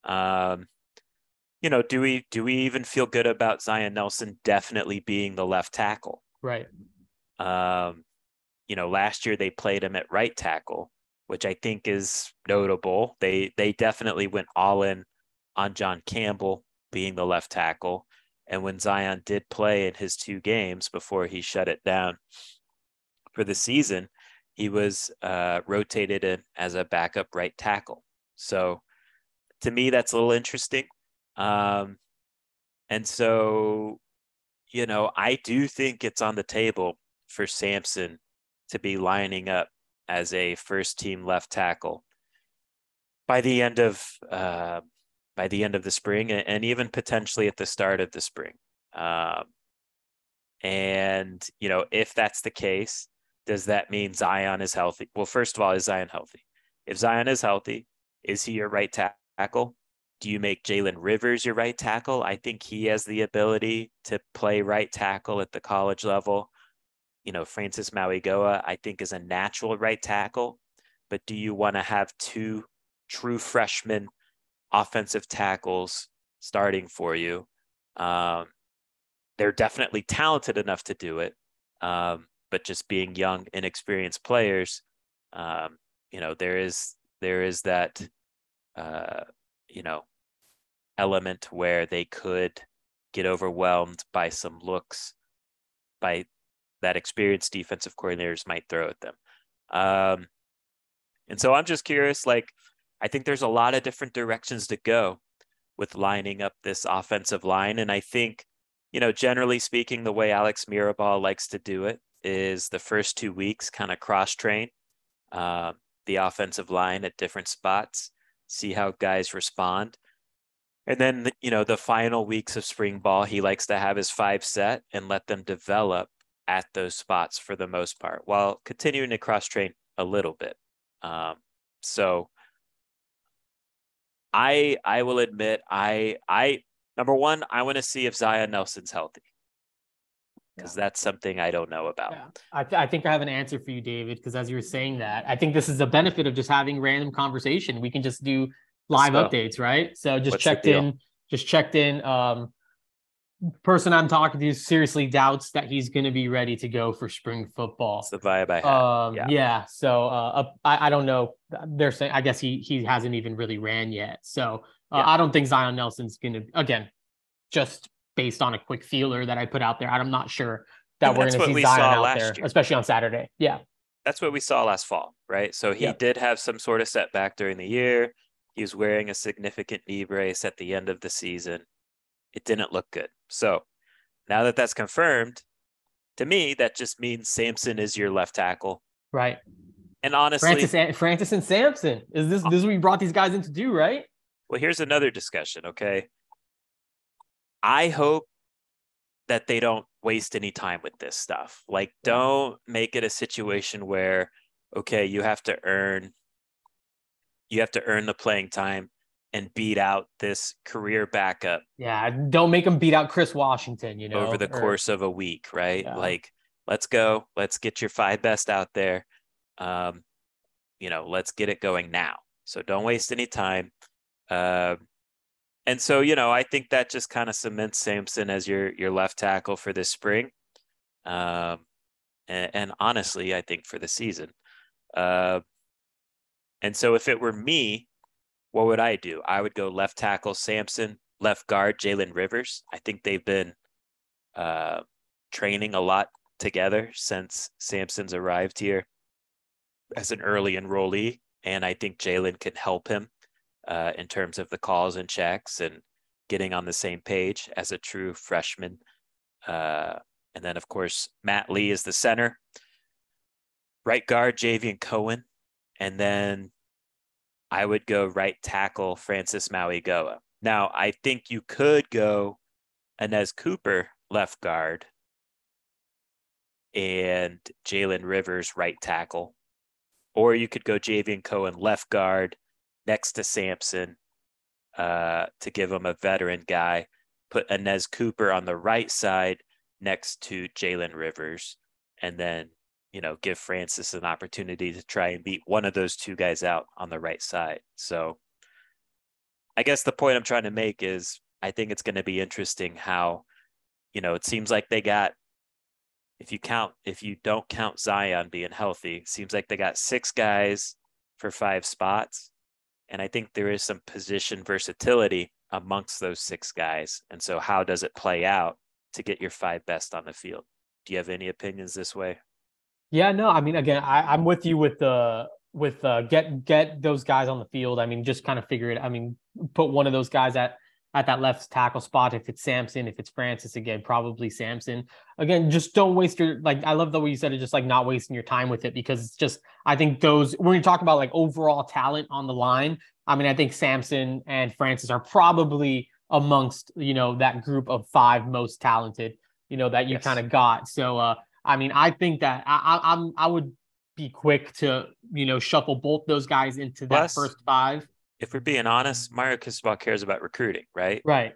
Um, you know, do we do we even feel good about Zion Nelson definitely being the left tackle? Right. Um, you know, last year they played him at right tackle, which I think is notable. They they definitely went all in on John Campbell being the left tackle. And when Zion did play in his two games before he shut it down for the season, he was uh, rotated in as a backup right tackle. So to me, that's a little interesting. Um, and so, you know, I do think it's on the table for Samson to be lining up as a first team left tackle by the end of uh, by the end of the spring and even potentially at the start of the spring. Um, and, you know, if that's the case, does that mean Zion is healthy? Well, first of all, is Zion healthy? If Zion is healthy, is he your right tackle? Do you make Jalen Rivers your right tackle? I think he has the ability to play right tackle at the college level. You know, Francis Mauigoa, I think, is a natural right tackle. But do you want to have two true freshmen offensive tackles starting for you. Um, they're definitely talented enough to do it, um, but just being young, inexperienced players, um, you know, there is there is that uh, you know element where they could get overwhelmed by some looks by that experienced defensive coordinators might throw at them. Um, and so I'm just curious, like, I think there's a lot of different directions to go with lining up this offensive line. And I think, you know, generally speaking, the way Alex Mirabal likes to do it is the first two weeks kind of cross train uh, the offensive line at different spots, see how guys respond. And then, you know, the final weeks of spring ball, he likes to have his five set and let them develop at those spots for the most part, while continuing to cross train a little bit. Um, so I I will admit I I number one I want to see if Zion Nelson's healthy because yeah. that's something I don't know about. Yeah. I, th- I think I have an answer for you, David, because as you were saying that, I think this is the benefit of just having random conversation. We can just do live updates, right? So just What's checked in, just checked in. Um, person I'm talking to seriously doubts that he's going to be ready to go for spring football. That's the vibe I have. Um, yeah. yeah. So uh, I, I don't know. They're saying I guess he he hasn't even really ran yet. So uh, yeah. I don't think Zion Nelson's going to again just based on a quick feeler that I put out there. I'm not sure that we're going to see Zion out there, year. especially on Saturday. Yeah. That's what we saw last fall, right? So he did have some sort of setback during the year. He was wearing a significant knee brace at the end of the season. It didn't look good. So now that that's confirmed, to me, that just means Samson is your left tackle. Right. And honestly, Francis, Francis and Samson is this this is what we brought these guys in to do, right? Well, here's another discussion. Okay, I hope that they don't waste any time with this stuff. Like, don't make it a situation where, okay, you have to earn, you have to earn the playing time and beat out this career backup. Yeah, don't make them beat out Chris Washington, you know, over the or, course of a week, right? Yeah. Like, let's go, let's get your five best out there. Um, you know, let's get it going now. So don't waste any time. Uh, and so, you know, I think that just kind of cements Samson as your your left tackle for this spring. Um, and, and honestly, I think for the season. Uh, and so, if it were me, what would I do? I would go left tackle Samson, left guard Jalen Rivers. I think they've been uh, training a lot together since Samson's arrived here as an early enrollee, and I think Jalen can help him uh, in terms of the calls and checks and getting on the same page as a true freshman. Uh, and then, of course, Matt Lee is the center. Right guard, Javion Cohen. And then I would go right tackle Francis Mauigoa. Now, I think you could go Anez Cooper left guard and Jalen Rivers right tackle. Or you could go Javion Cohen left guard next to Samson uh, to give him a veteran guy. Put Anez Cooper on the right side next to Jalen Rivers. And then you know, give Francis an opportunity to try and beat one of those two guys out on the right side. So I guess the point I'm trying to make is I think it's going to be interesting how, you know, it seems like they got, if you count, if you don't count Zion being healthy, seems like they got six guys for five spots. And I think there is some position versatility amongst those six guys. And so, how does it play out to get your five best on the field? Do you have any opinions this way? Yeah, no, I mean, again, I, I'm with you with the with uh, get get those guys on the field. I mean, just kind of figure it. I mean, put one of those guys at at that left tackle spot. If it's Samson, if it's Francis, again, probably Samson. Again, just don't waste your like. I love the way you said it, just like not wasting your time with it because it's just. I think those when you talk about like overall talent on the line. I mean, I think Samson and Francis are probably amongst you know that group of five most talented. You know that you yes. kind of got. So uh I mean, I think that I, I am I would be quick to you know shuffle both those guys into that Plus, first five. If we're being honest, Mario Cristobal cares about recruiting, right? Right.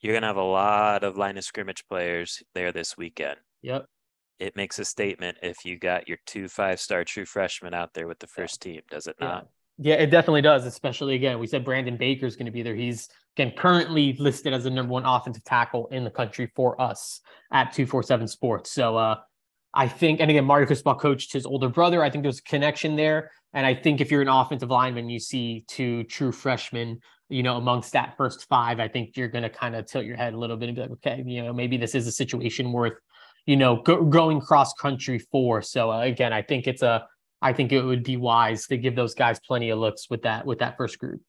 You're gonna have a lot of line of scrimmage players there this weekend. Yep. It makes a statement if you got your two five star true freshmen out there with the first team, does it not? Yeah, it definitely does. Especially again, we said Brandon Baker is going to be there. He's again currently listed as the number one offensive tackle in the country for us at 247 Sports. So uh, I think, and again, Mario Cristobal coached his older brother. I think there's a connection there. And I think if you're an offensive lineman, you see two true freshmen, you know, amongst that first five, I think you're going to kind of tilt your head a little bit and be like, okay, you know, maybe this is a situation worth, you know, go, going cross country for. So uh, again, I think it's a I think it would be wise to give those guys plenty of looks with that with that first group.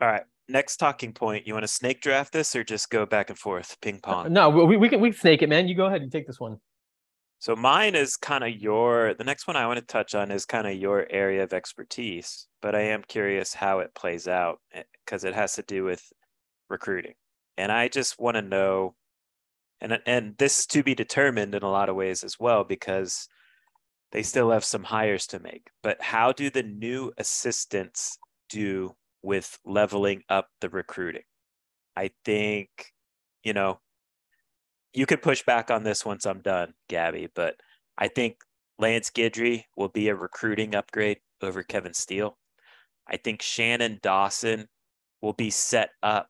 All right. Next talking point. You want to snake draft this or just go back and forth, ping uh, pong? no, we, we can we can snake it, man. You go ahead and take this one. So mine is kind of your the next one I want to touch on is kind of your area of expertise, but I am curious how it plays out because eh, it has to do with recruiting. And I just want to know and and this is to be determined in a lot of ways as well because they still have some hires to make. But how do the new assistants do with leveling up the recruiting? I think, you know, you could push back on this once I'm done, Gabby, but I think Lance Guidry will be a recruiting upgrade over Kevin Steele. I think Shannon Dawson will be set up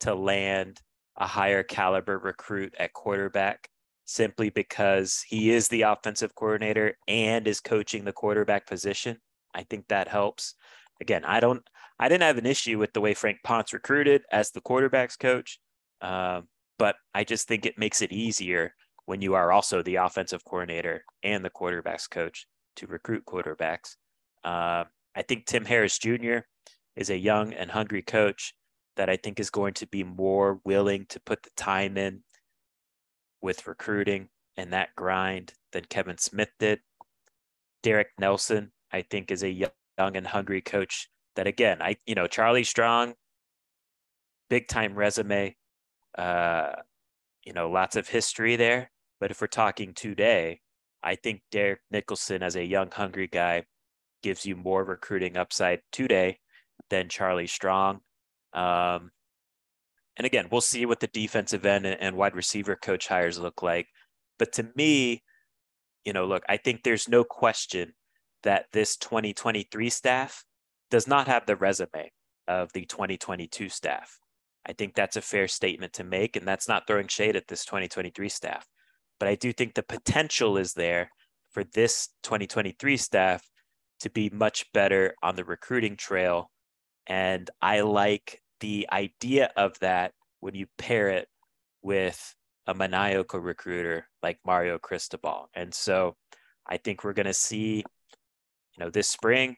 to land a higher caliber recruit at quarterback simply because he is the offensive coordinator and is coaching the quarterback position. I think that helps. Again, I don't, I didn't have an issue with the way Frank Ponce recruited as the quarterbacks coach, um, but I just think it makes it easier when you are also the offensive coordinator and the quarterbacks coach to recruit quarterbacks. Uh, I think Tim Harris Jr. is a young and hungry coach that I think is going to be more willing to put the time in with recruiting and that grind than Kevin Smith did. Derek Nelson, I think, is a young and hungry coach that, again, I, you know, Charlie Strong, big time resume, uh, you know, lots of history there. But if we're talking today, I think Derek Nicholson, as a young, hungry guy, gives you more recruiting upside today than Charlie Strong. Um, and again, we'll see what the defensive end and wide receiver coach hires look like. But to me, you know, look, I think there's no question that this 2023 staff does not have the resume of the 2022 staff. I think that's a fair statement to make, and that's not throwing shade at this 2023 staff. But I do think the potential is there for this 2023 staff to be much better on the recruiting trail. And I like the idea of that when you pair it with a maniacal recruiter like Mario Cristobal. And so I think we're going to see, you know, this spring,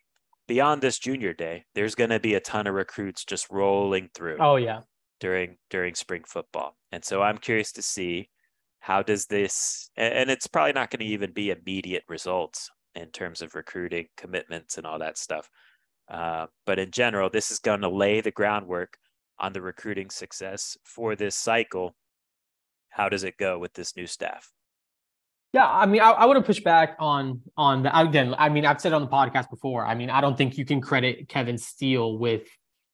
beyond this junior day, there's going to be a ton of recruits just rolling through. Oh, yeah. During during spring football. And so I'm curious to see how does this and it's probably not going to even be immediate results in terms of recruiting commitments and all that stuff. Uh, but in general, this is going to lay the groundwork on the recruiting success for this cycle. How does it go with this new staff? Yeah, I mean, I, I want to push back on on the again. I mean, I've said on the podcast before. I mean, I don't think you can credit Kevin Steele with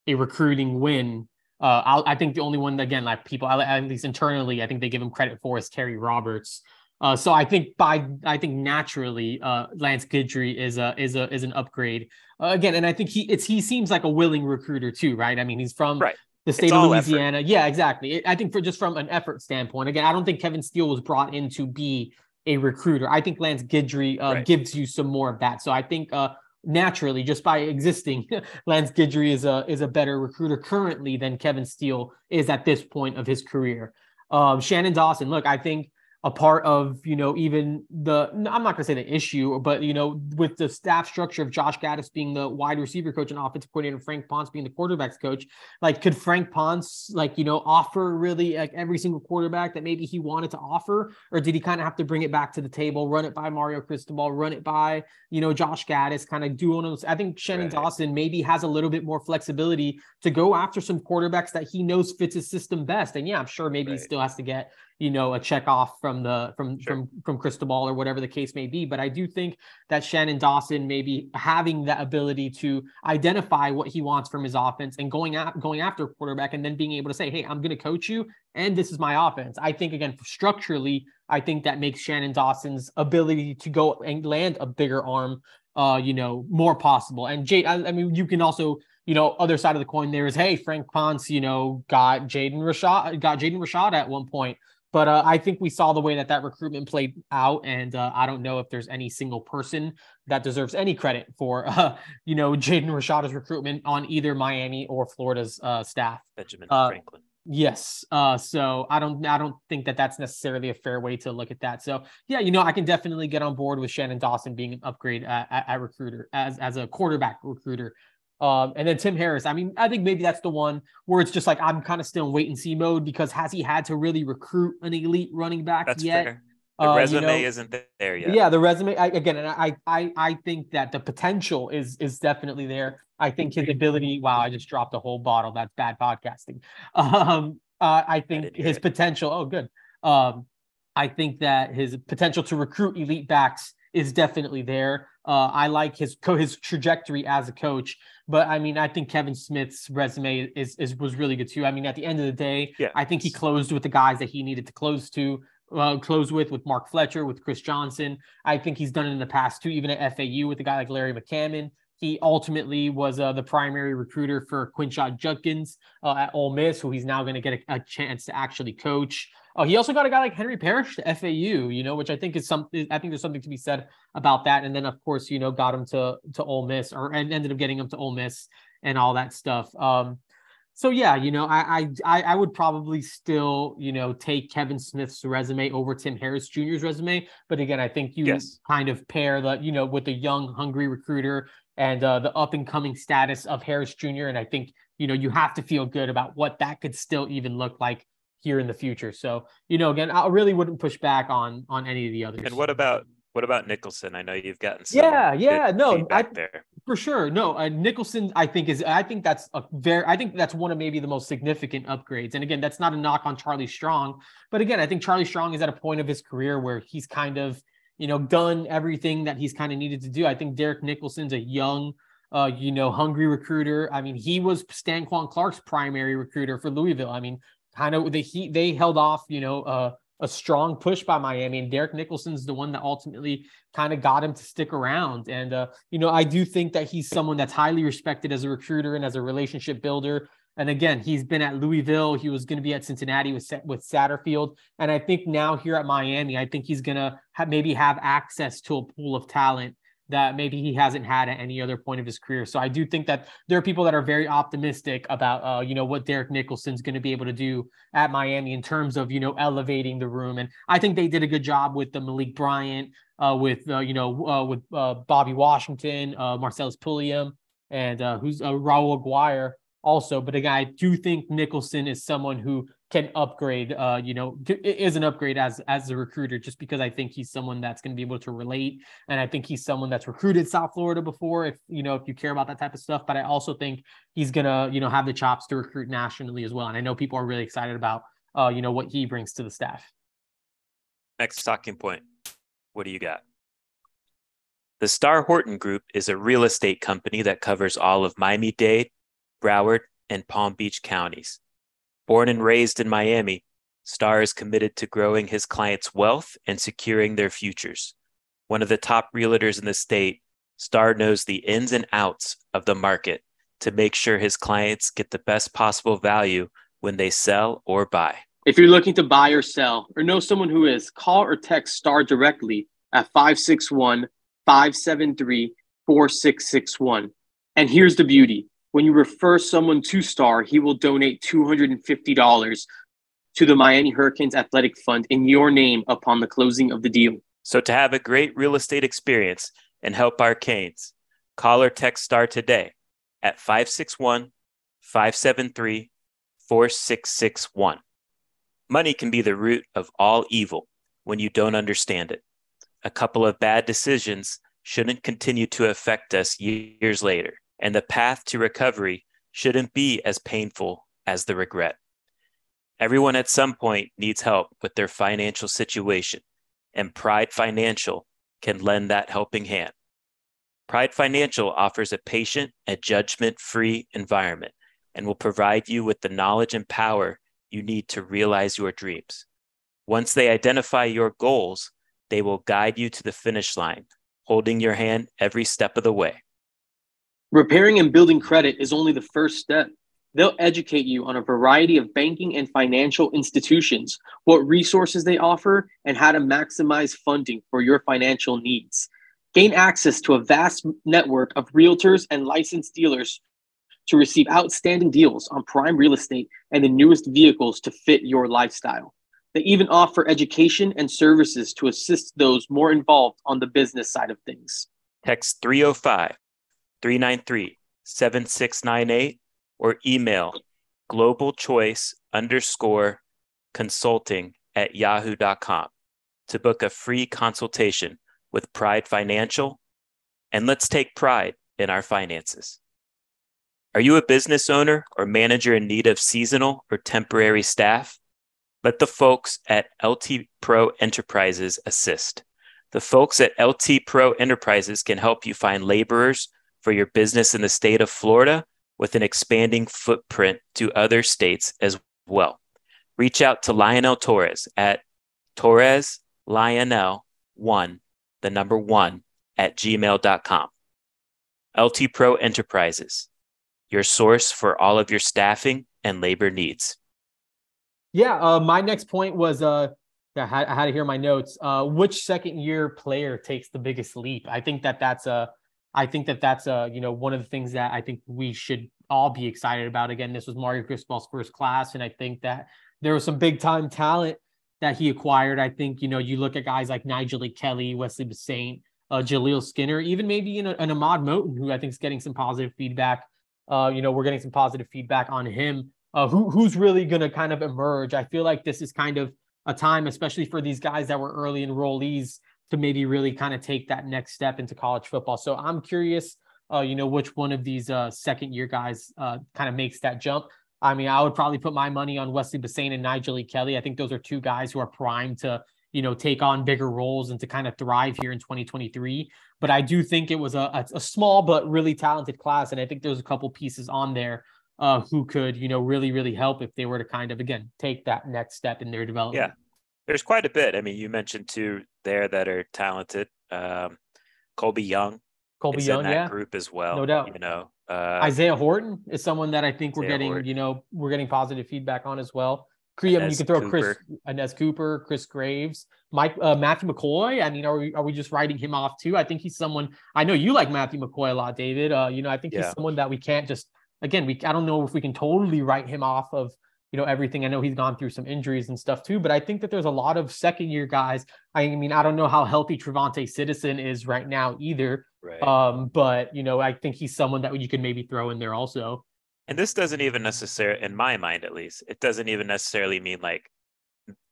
a recruiting win. Uh, I'll, i think the only one again, like people, at least internally, I think they give him credit for is Terry Roberts. Uh, so I think by I think naturally uh, Lance Guidry is a is a is an upgrade uh, again, and I think he it's he seems like a willing recruiter too, right? I mean, he's from right. the state it's of Louisiana. Effort. Yeah, exactly. I think for just from an effort standpoint, again, I don't think Kevin Steele was brought in to be a recruiter. I think Lance Guidry uh, right. gives you some more of that. So I think uh, naturally, just by existing, Lance Guidry is a is a better recruiter currently than Kevin Steele is at this point of his career. Um, Shannon Dawson, look, I think a part of you know even the i'm not going to say the issue but you know with the staff structure of josh gattis being the wide receiver coach and offensive coordinator frank ponce being the quarterbacks coach like could frank ponce like you know offer really like every single quarterback that maybe he wanted to offer or did he kind of have to bring it back to the table run it by mario cristobal run it by you know josh gattis kind of doing those i think shannon right. dawson maybe has a little bit more flexibility to go after some quarterbacks that he knows fits his system best and yeah i'm sure maybe right. he still has to get you know a check off from the from sure. from from Cristobal or whatever the case may be. But I do think that Shannon Dawson maybe having that ability to identify what he wants from his offense and going at going after quarterback and then being able to say, hey, I'm going to coach you and this is my offense. I think again structurally, I think that makes Shannon Dawson's ability to go and land a bigger arm uh, you know, more possible. And Jay, I, I mean, you can also you know, other side of the coin there is, hey, Frank Ponce, you know, got Jaden Rashad, got Jaden Rashad at one point. But uh, I think we saw the way that that recruitment played out, and uh, I don't know if there's any single person that deserves any credit for, uh, you know, Jaden Rashada's recruitment on either Miami or Florida's uh, staff. Benjamin uh, Franklin. Yes. Uh, so I don't I don't think that that's necessarily a fair way to look at that. So yeah, you know, I can definitely get on board with Shannon Dawson being an upgrade at, at, at recruiter as as a quarterback recruiter. Um, and then Tim Harris. I mean, I think maybe that's the one where it's just like I'm kind of still in wait and see mode because has he had to really recruit an elite running back that's yet? Fair. The uh, resume you know, isn't there yet. Yeah, the resume I, again, and I, I, I think that the potential is is definitely there. I think his ability. Wow, I just dropped a whole bottle. That's bad podcasting. Um, uh, I think his potential. Oh, good. Um, I think that his potential to recruit elite backs is definitely there. Uh, I like his co- his trajectory as a coach, but I mean, I think Kevin Smith's resume is, is was really good too. I mean, at the end of the day, yeah. I think he closed with the guys that he needed to close to. Uh, close with with Mark Fletcher, with Chris Johnson. I think he's done it in the past too, even at FAU with a guy like Larry McCammon. He ultimately was uh, the primary recruiter for Quinshon Judkins uh, at Ole Miss, who he's now going to get a, a, chance to actually coach. Oh, he also got a guy like Henry Parrish to FAU, you know, which I think is something. I think there's something to be said about that. And then, of course, you know, got him to to Ole Miss, or and ended up getting him to Ole Miss and all that stuff. Um, so yeah, you know, I, I I would probably still, you know, take Kevin Smith's resume over Tim Harris Jr.'s resume. But again, I think you yes. kind of pair the, you know, with the young, hungry recruiter and uh, the up and coming status of Harris Jr. And I think, you know, you have to feel good about what that could still even look like here in the future. So, you know, again, I really wouldn't push back on on any of the others. And what about what about Nicholson? I know you've gotten yeah, yeah, no, I, there for sure. No, uh, Nicholson, I think is I think that's a very I think that's one of maybe the most significant upgrades. And again, that's not a knock on Charlie Strong, but again, I think Charlie Strong is at a point of his career where he's kind of you know done everything that he's kind of needed to do. I think Derek Nicholson's a young uh, you know, hungry recruiter. I mean, he was Stanquan Clark's primary recruiter for Louisville. I mean, kind of the he they held off, you know, uh, a strong push by Miami, and Derek Nicholson's the one that ultimately kind of got him to stick around. And uh, you know, I do think that he's someone that's highly respected as a recruiter and as a relationship builder. And again, he's been at Louisville. He was going to be at Cincinnati with with Satterfield, and I think now here at Miami, I think he's going to maybe have access to a pool of talent that maybe he hasn't had at any other point of his career. So I do think that there are people that are very optimistic about, uh, you know, what Derek Nicholson's going to be able to do at Miami in terms of, you know, elevating the room. And I think they did a good job with the Malik Bryant, uh, with, uh, you know, uh, with uh, Bobby Washington, uh, Marcellus Pulliam, and who's Raul Aguirre also. But again, I do think Nicholson is someone who can upgrade uh you know is an upgrade as as a recruiter just because i think he's someone that's going to be able to relate. And i think he's someone that's recruited south florida before if you know if you care about that type of stuff. But i also think he's going to you know have the chops to recruit nationally as well. And i know people are really excited about uh you know what he brings to the staff. Next talking point. What do you got? The star Horton Group is a real estate company that covers all of Miami Dade, Broward, and Palm Beach counties. Born and raised in Miami, Starr is committed to growing his clients' wealth and securing their futures. One of the top realtors in the state, Starr knows the ins and outs of the market to make sure his clients get the best possible value when they sell or buy. If you're looking to buy or sell or know someone who is, call or text Starr directly at 561 573 4661. And here's the beauty when you refer someone to Star, he will donate $250 to the Miami Hurricanes Athletic Fund in your name upon the closing of the deal. So, to have a great real estate experience and help our Canes, call or text STAR today at 561 573 4661. Money can be the root of all evil when you don't understand it. A couple of bad decisions shouldn't continue to affect us years later and the path to recovery shouldn't be as painful as the regret. Everyone at some point needs help with their financial situation, and Pride Financial can lend that helping hand. Pride Financial offers a patient and judgment free environment and will provide you with the knowledge and power you need to realize your dreams. Once they identify your goals, they will guide you to the finish line, holding your hand every step of the way. Repairing and building credit is only the first step. They'll educate you on a variety of banking and financial institutions, what resources they offer, and how to maximize funding for your financial needs. Gain access to a vast network of realtors and licensed dealers to receive outstanding deals on prime real estate and the newest vehicles to fit your lifestyle. They even offer education and services to assist those more involved on the business side of things. Text 305 393 7698 or email global choice underscore consulting at yahoo.com to book a free consultation with Pride Financial. And let's take pride in our finances. Are you a business owner or manager in need of seasonal or temporary staff? Let the folks at LT Pro Enterprises assist. The folks at LT Pro Enterprises can help you find laborers for your business in the state of Florida with an expanding footprint to other states as well. Reach out to Lionel Torres at Torres Lionel one, the number one at gmail.com. LT Pro Enterprises, your source for all of your staffing and labor needs. Yeah, uh, my next point was uh, I had, to hear my notes. Uh, which second year player takes the biggest leap? I think that that's a, I think that that's a, you know, one of the things that I think we should all be excited about. Again, this was Mario Cristobal's first class, and I think that there was some big time talent that he acquired. I think you know you look at guys like Nigel Kelly, Wesley Bissainthe, uh, Jaleel Skinner, even maybe you know an Ahmad Moten, who I think is getting some positive feedback. Uh, you know, we're getting some positive feedback on him uh, who who's really going to kind of emerge. I feel like this is kind of a time, especially for these guys that were early enrollees, to maybe really kind of take that next step into college football. So I'm curious, uh, you know, which one of these uh, second year guys uh, kind of makes that jump. I mean, I would probably put my money on Wesley Bissainthe and Nigel e. Kelly. I think those are two guys who are primed to, you know, take on bigger roles and to kind of thrive here in 2023. But I do think it was a, a small but really talented class, and I think there's a couple pieces on there uh, who could, you know, really, really help if they were to kind of, again, take that next step in their development. Yeah. There's quite a bit. I mean, you mentioned two there that are talented. Um, Colbie Young. Colbie Young, yeah. group as well. No doubt. You know, uh, Isaiah Horton is someone that I think we're getting, Horton. you know, we're getting positive feedback on as well. Mean, you can throw Chris, Cooper. Anez Cooper, Chris Graves, Mike, uh, Matthew McCoy. I mean, are we are we just writing him off too? I think he's someone. I know you like Matthew McCoy a lot, David. Uh, you know, I think he's someone that we can't just again. We I don't know if we can totally write him off of you know everything. I know he's gone through some injuries and stuff too, but I think that there's a lot of second year guys. I mean, I don't know how healthy Trevante Citizen is right now either. right. Um, but you know, I think he's someone that you could maybe throw in there also. and this doesn't even necessarily, in my mind at least, it doesn't even necessarily mean like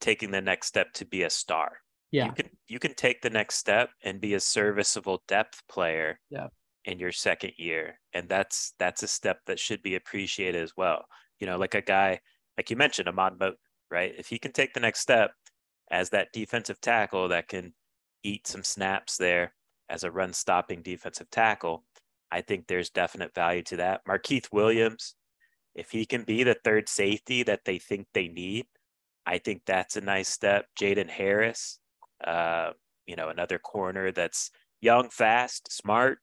taking the next step to be a star. Yeah. You can you can take the next step and be a serviceable depth player. Yeah. In your second year, and that's that's a step that should be appreciated as well. You know, like a guy like you mentioned, Ahmad Moten, right? If he can take the next step as that defensive tackle that can eat some snaps there as a run stopping defensive tackle, I think there's definite value to that. Markeith Williams, if he can be the third safety that they think they need, I think that's a nice step. Jaden Harris, uh, you know, another corner that's young, fast, smart.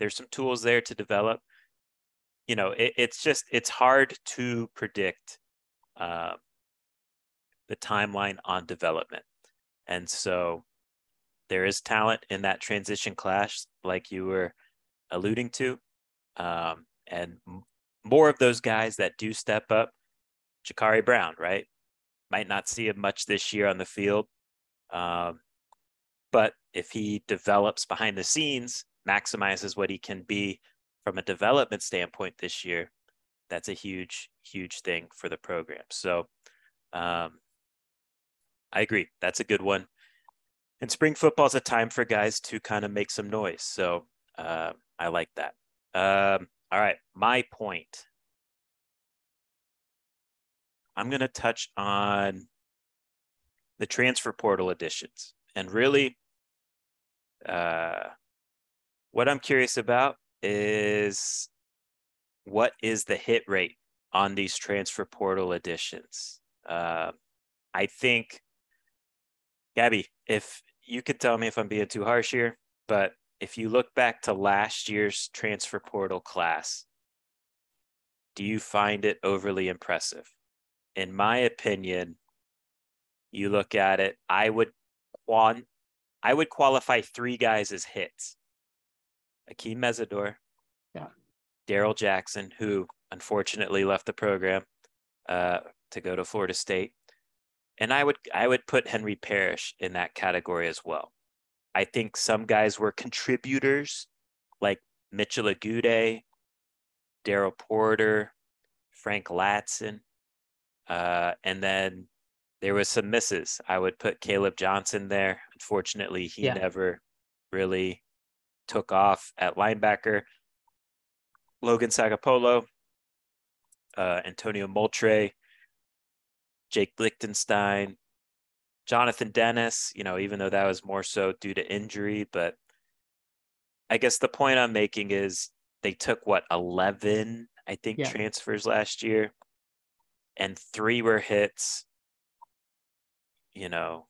There's some tools there to develop. You know, it, it's just it's hard to predict uh, the timeline on development, and so there is talent in that transition class, like you were alluding to, um, and more of those guys that do step up. Jakari Brown, right? Might not see him much this year on the field, um, but if he develops behind the scenes, maximizes what he can be from a development standpoint this year, that's a huge, huge thing for the program. So, um, I agree. That's a good one. And spring football is a time for guys to kind of make some noise. So uh, I like that. Um, all right, my point. I'm going to touch on the transfer portal additions. And really, uh, what I'm curious about is what is the hit rate on these transfer portal additions? Uh, I think, Gabby, if you could tell me if I'm being too harsh here, but if you look back to last year's transfer portal class, do you find it overly impressive? In my opinion, you look at it, I would quan I would qualify three guys as hits. Akeem Mesidor, Yeah. Darrell Jackson, who unfortunately left the program uh, to go to Florida State, and I would I would put Henry Parrish in that category as well. I think some guys were contributors, like Mitchell Agude, Daryl Porter, Frank Ladson, uh, and then there was some misses. I would put Caleb Johnson there. Unfortunately, he Yeah. never really took off at linebacker. Logan Sagapolo, uh, Antonio Moltre, Jake Lichtenstein, Jonathan Dennis, you know, even though that was more so due to injury, but I guess the point I'm making is they took what 11, I think, yeah. transfers last year, and three were hits. You know,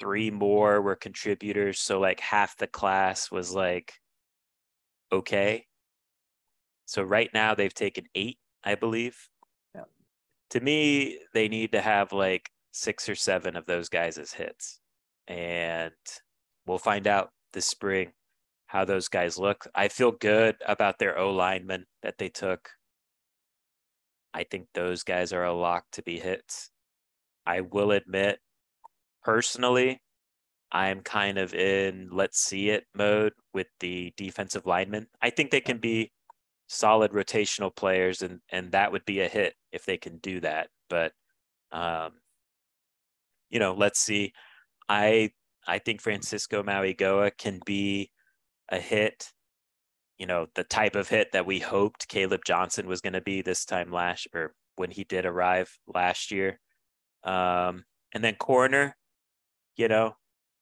three more were contributors. So, like, half the class was like okay. So, right now, they've taken eight, I believe. Yeah. To me, they need to have like six or seven of those guys as hits. And we'll find out this spring how those guys look. I feel good about their O linemen that they took. I think those guys are a lock to be hits. I will admit, personally, I'm kind of in let's see it mode with the defensive linemen. I think they can be solid rotational players, and and that would be a hit if they can do that. But um, you know, let's see. I I think Francisco Mauigoa can be a hit, you know, the type of hit that we hoped Caleb Johnson was going to be this time last or when he did arrive last year. Um, and then corner, you know,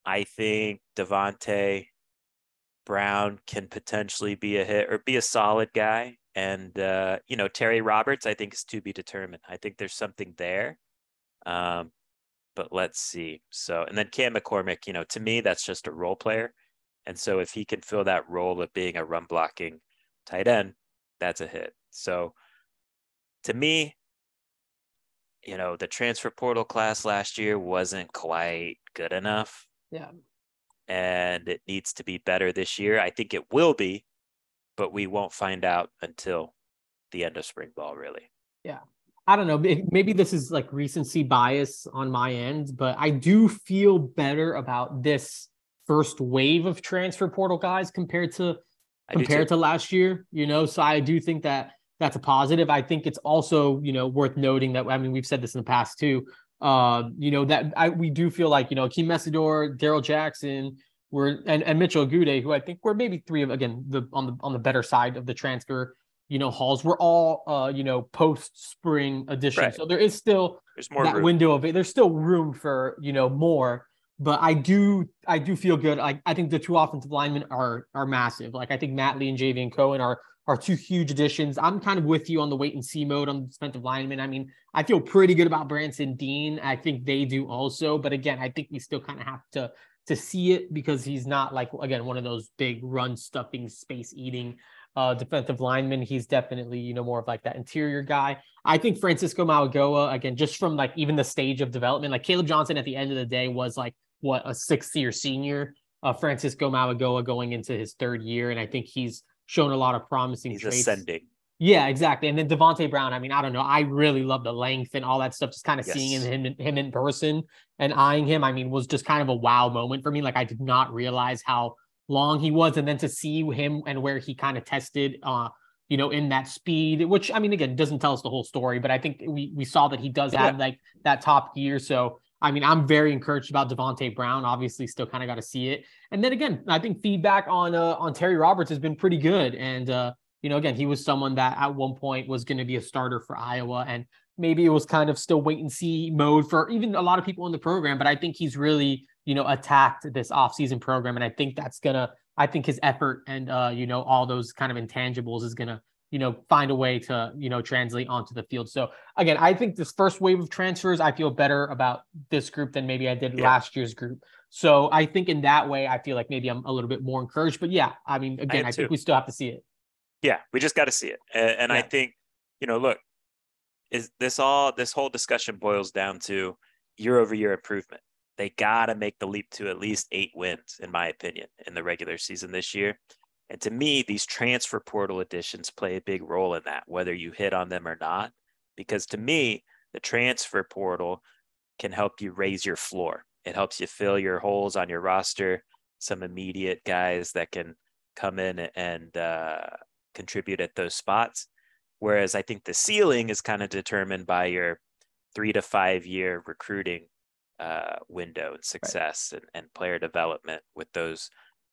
I think Davonte Brown can potentially be a hit or be a solid guy. And, uh, you know, Terry Roberts, I think is to be determined. I think there's something there. Um, but let's see. So, and then Cam McCormick, you know, to me, that's just a role player. And so if he can fill that role of being a run blocking tight end, that's a hit. So to me, you know, the transfer portal class last year wasn't quite good enough. Yeah. And it needs to be better this mm-hmm. year. I think it will be, but we won't find out until the end of spring ball, really. Yeah. I don't know. Maybe this is like recency bias on my end, but I do feel better about this first wave of transfer portal guys compared to compared to last year. You know, so I do think that that's a positive. I think it's also you know worth noting that I mean we've said this in the past too. Uh, you know that I we do feel like you know Akeem Mesidor, Darrell Jackson, were and, and Mitchell Agude, who I think were maybe three of again the on the on the better side of the transfer you know halls were all uh you know post spring edition right. so there is still there's more that room. window of it there's still room for you know more but I do I do feel good. I, I think the two offensive linemen are are massive. Like I think Matt Lee and Javion Cohen are are two huge additions. I'm kind of with you on the wait and see mode on the defensive lineman. I mean, I feel pretty good about Branson Deen. I think they do also. But again, I think we still kind of have to to see it because he's not like again one of those big run stuffing space eating uh, defensive lineman. He's definitely, you know, more of like that interior guy. I think Francisco Mauigoa, again, just from like even the stage of development, like Caleb Johnson at the end of the day was like what a sixth year senior. Uh, Francisco Mauigoa going into his third year, and I think he's shown a lot of promising he's traits. ascending. Yeah, exactly. And then Davonte Brown. I mean, I don't know. I really love the length and all that stuff. Just kind of yes. seeing him him in person and eyeing him. I mean, was just kind of a wow moment for me. Like I did not realize how long he was, and then to see him and where he kind of tested, uh, you know, in that speed, which I mean, again, doesn't tell us the whole story, but I think we we saw that he does have like that top gear. So I mean, I'm very encouraged about Davonte Brown. Obviously, still kind of got to see it. And then again, I think feedback on uh, on Terry Roberts has been pretty good. And uh, you know, again, he was someone that at one point was going to be a starter for Iowa, and maybe it was kind of still wait and see mode for even a lot of people in the program. But I think he's really you know, attacked this offseason program. And I think that's gonna, I think his effort and uh, you know, all those kind of intangibles is gonna, you know, find a way to, you know, translate onto the field. So again, I think this first wave of transfers, I feel better about this group than maybe I did yeah. last year's group. So I think in that way, I feel like maybe I'm a little bit more encouraged. But yeah, I mean, again, I, I think we still have to see it. Yeah, we just got to see it. And, and yeah. I think, you know, look, is this all this whole discussion boils down to year over year improvement they got to make the leap to at least eight wins, in my opinion, in the regular season this year. And to me, these transfer portal additions play a big role in that, whether you hit on them or not. Because to me, the transfer portal can help you raise your floor. It helps you fill your holes on your roster, some immediate guys that can come in and uh, contribute at those spots. Whereas I think the ceiling is kind of determined by your three to five year recruiting uh, window and success right. and, and player development with those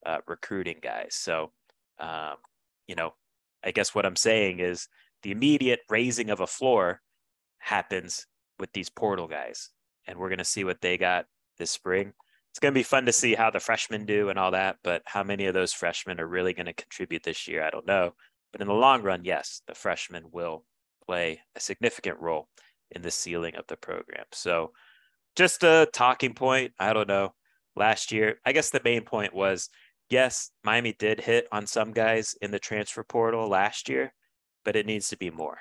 uh, recruiting guys. So, um, you know, I guess what I'm saying is the immediate raising of a floor happens with these portal guys, and we're going to see what they got this spring. It's going to be fun to see how the freshmen do and all that, but how many of those freshmen are really going to contribute this year, I don't know. But in the long run, yes, the freshmen will play a significant role in the ceiling of the program. So, just a talking point. I don't know. Last year, I guess the main point was yes, Miami did hit on some guys in the transfer portal last year, but it needs to be more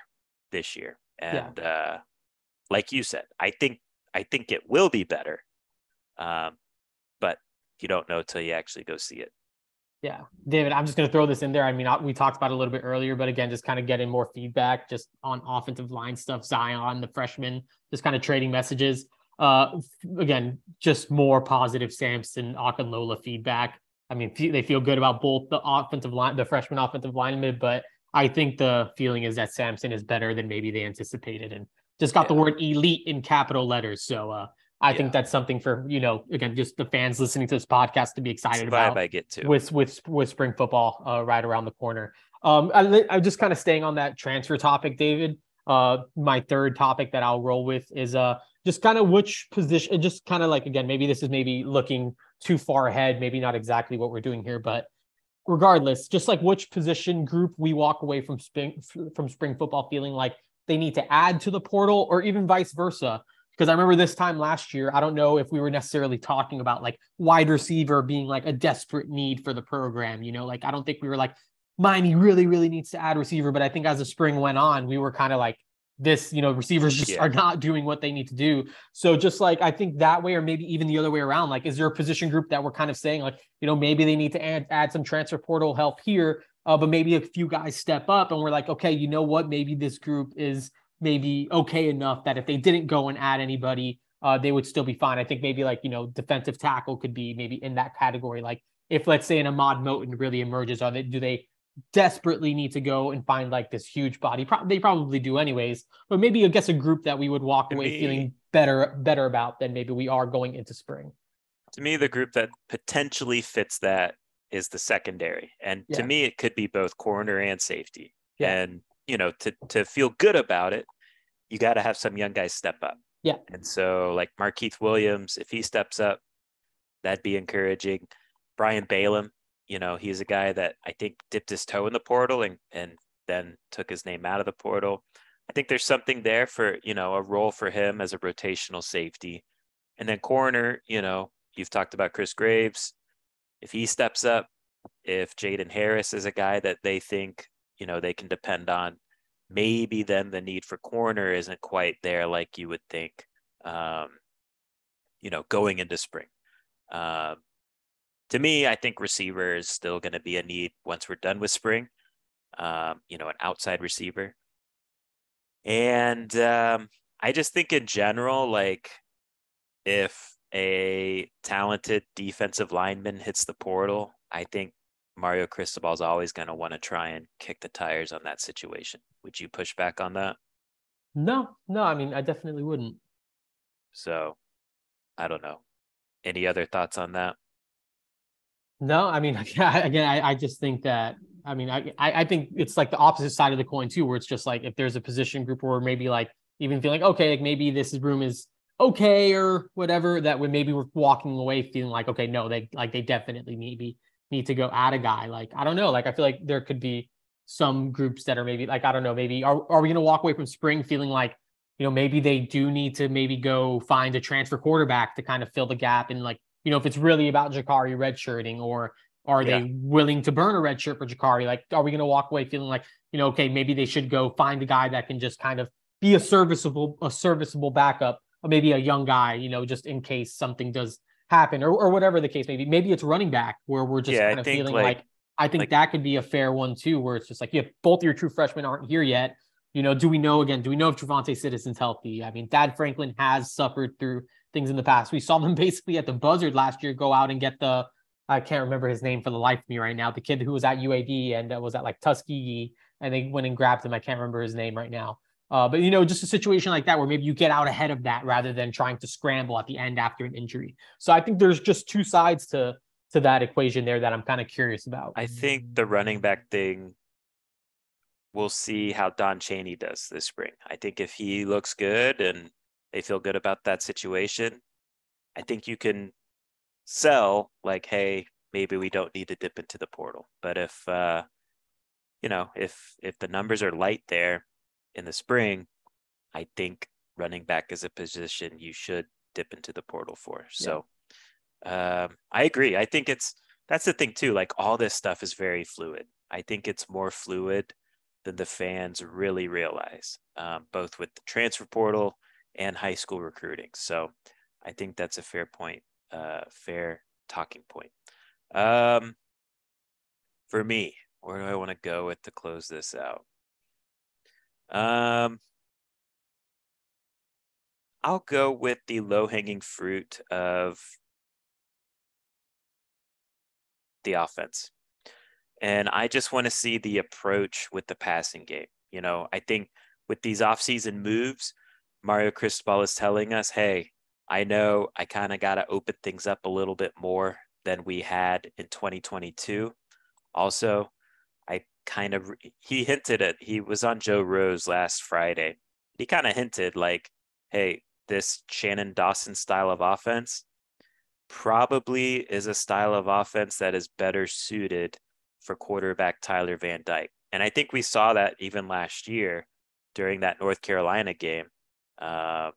this year. And yeah. uh, like you said, I think I think it will be better, um, but you don't know till you actually go see it. Yeah, David, I'm just going to throw this in there. I mean, we talked about it a little bit earlier, but again, just kind of getting more feedback just on offensive line stuff. Zion, the freshman, just kind of trading messages. Uh, again, just more positive Samson Okunlola feedback. I mean, they feel good about both the offensive line, the freshman offensive lineman, but I think the feeling is that Samson is better than maybe they anticipated, and just got yeah. the word elite in capital letters. So uh, I yeah. think that's something for you know again just the fans listening to this podcast to be excited about. I get to with with with spring football uh, right around the corner. Um, I, I'm just kind of staying on that transfer topic, David. Uh, my third topic that I'll roll with is uh just kind of which position, just kind of like again maybe this is maybe looking too far ahead, maybe not exactly what we're doing here, but regardless, just like which position group we walk away from spring from spring football feeling like they need to add to the portal, or even vice versa because I remember this time last year, I don't know if we were necessarily talking about like wide receiver being like a desperate need for the program. You know, like I don't think we were like Miami really, really needs to add receiver. But I think as the spring went on, we were kind of like this, you know, receivers just yeah. are not doing what they need to do. So just like I think that way, or maybe even the other way around, like is there a position group that we're kind of saying like, you know, maybe they need to add, add some transfer portal help here, uh, but maybe a few guys step up and we're like, okay, you know what, maybe this group is maybe okay enough that if they didn't go and add anybody, uh, they would still be fine. I think maybe like, you know, defensive tackle could be maybe in that category. Like if let's say an Ahmad Moten really emerges, are they do they desperately need to go and find like this huge body? Pro- they probably do anyways, but maybe I guess a group that we would walk away me, feeling better better about than maybe we are going into spring. To me, the group that potentially fits that is the secondary. And yeah. to me, it could be both corner and safety. Yeah. And you know, to to feel good about it, you got to have some young guys step up. Yeah. And so, like Markeith Williams, if he steps up, that'd be encouraging. Brian Balaam, you know, he's a guy that I think dipped his toe in the portal and and then took his name out of the portal. I think there's something there for you know a role for him as a rotational safety, and then corner. You know, you've talked about Chris Graves. If he steps up, if Jaden Harris is a guy that they think you know they can depend on maybe then the need for corner isn't quite there like you would think um, you know going into spring um, to me i think receiver is still going to be a need once we're done with spring um, you know an outside receiver and um, i just think in general like if a talented defensive lineman hits the portal i think Mario Cristobal is always going to want to try and kick the tires on that situation. Would you push back on that? No, no. I mean, I definitely wouldn't. So, I don't know. Any other thoughts on that? No, I mean, again, I, I just think that I mean, I I think it's like the opposite side of the coin too, where it's just like if there's a position group where maybe like even feeling okay, like maybe this room is okay or whatever, that would maybe we're walking away feeling like okay, no, they like they definitely maybe need to go add a guy. Like, I don't know. Like, I feel like there could be some groups that are maybe like, I don't know, maybe are, are we going to walk away from spring feeling like, you know, maybe they do need to maybe go find a transfer quarterback to kind of fill the gap. And like, you know, if it's really about Jacurri redshirting or are yeah. they willing to burn a red shirt for Jacurri? Like, are we going to walk away feeling like, you know, okay, maybe they should go find a guy that can just kind of be a serviceable, a serviceable backup, or maybe a young guy, you know, just in case something does happen or, or whatever the case may be. Maybe it's running back where we're just yeah, kind of feeling like, like, I think like, that could be a fair one too, where it's just like, yeah, both your true freshmen aren't here yet. You know, do we know again? Do we know if TreVonte Citizen's healthy? I mean, Thad Franklin has suffered through things in the past. We saw them basically at the Buzzard last year go out and get the I can't remember his name for the life of me right now. The kid who was at UAB and uh, was at like Tuskegee, and they went and grabbed him. I can't remember his name right now. Uh, but you know, just a situation like that where maybe you get out ahead of that rather than trying to scramble at the end after an injury. So I think there's just two sides to to that equation there that I'm kind of curious about. I think the running back thing we'll see how Don Chaney does this spring. I think if he looks good and they feel good about that situation, I think you can sell like, hey, maybe we don't need to dip into the portal. But if uh, you know, if if the numbers are light there in the spring, I think running back is a position you should dip into the portal for. So yeah. um, I agree. I think it's that's the thing too. Like all this stuff is very fluid. I think it's more fluid than the fans really realize, um, both with the transfer portal and high school recruiting. So I think that's a fair point, uh, fair talking point. Um, for me, where do I want to go with to close this out? Um, I'll go with the low hanging fruit of the offense. And I just want to see the approach with the passing game. You know, I think with these offseason moves, Mario Cristobal is telling us, hey, I know I kind of got to open things up a little bit more than we had in 2022. Also, I kind of, he hinted at, he was on Joe Rose last Friday. He kind of hinted like, hey, this Shannon Dawson style of offense probably is a style of offense that is better suited for quarterback Tyler Van Dyke. And I think we saw that even last year during that North Carolina game. Uh,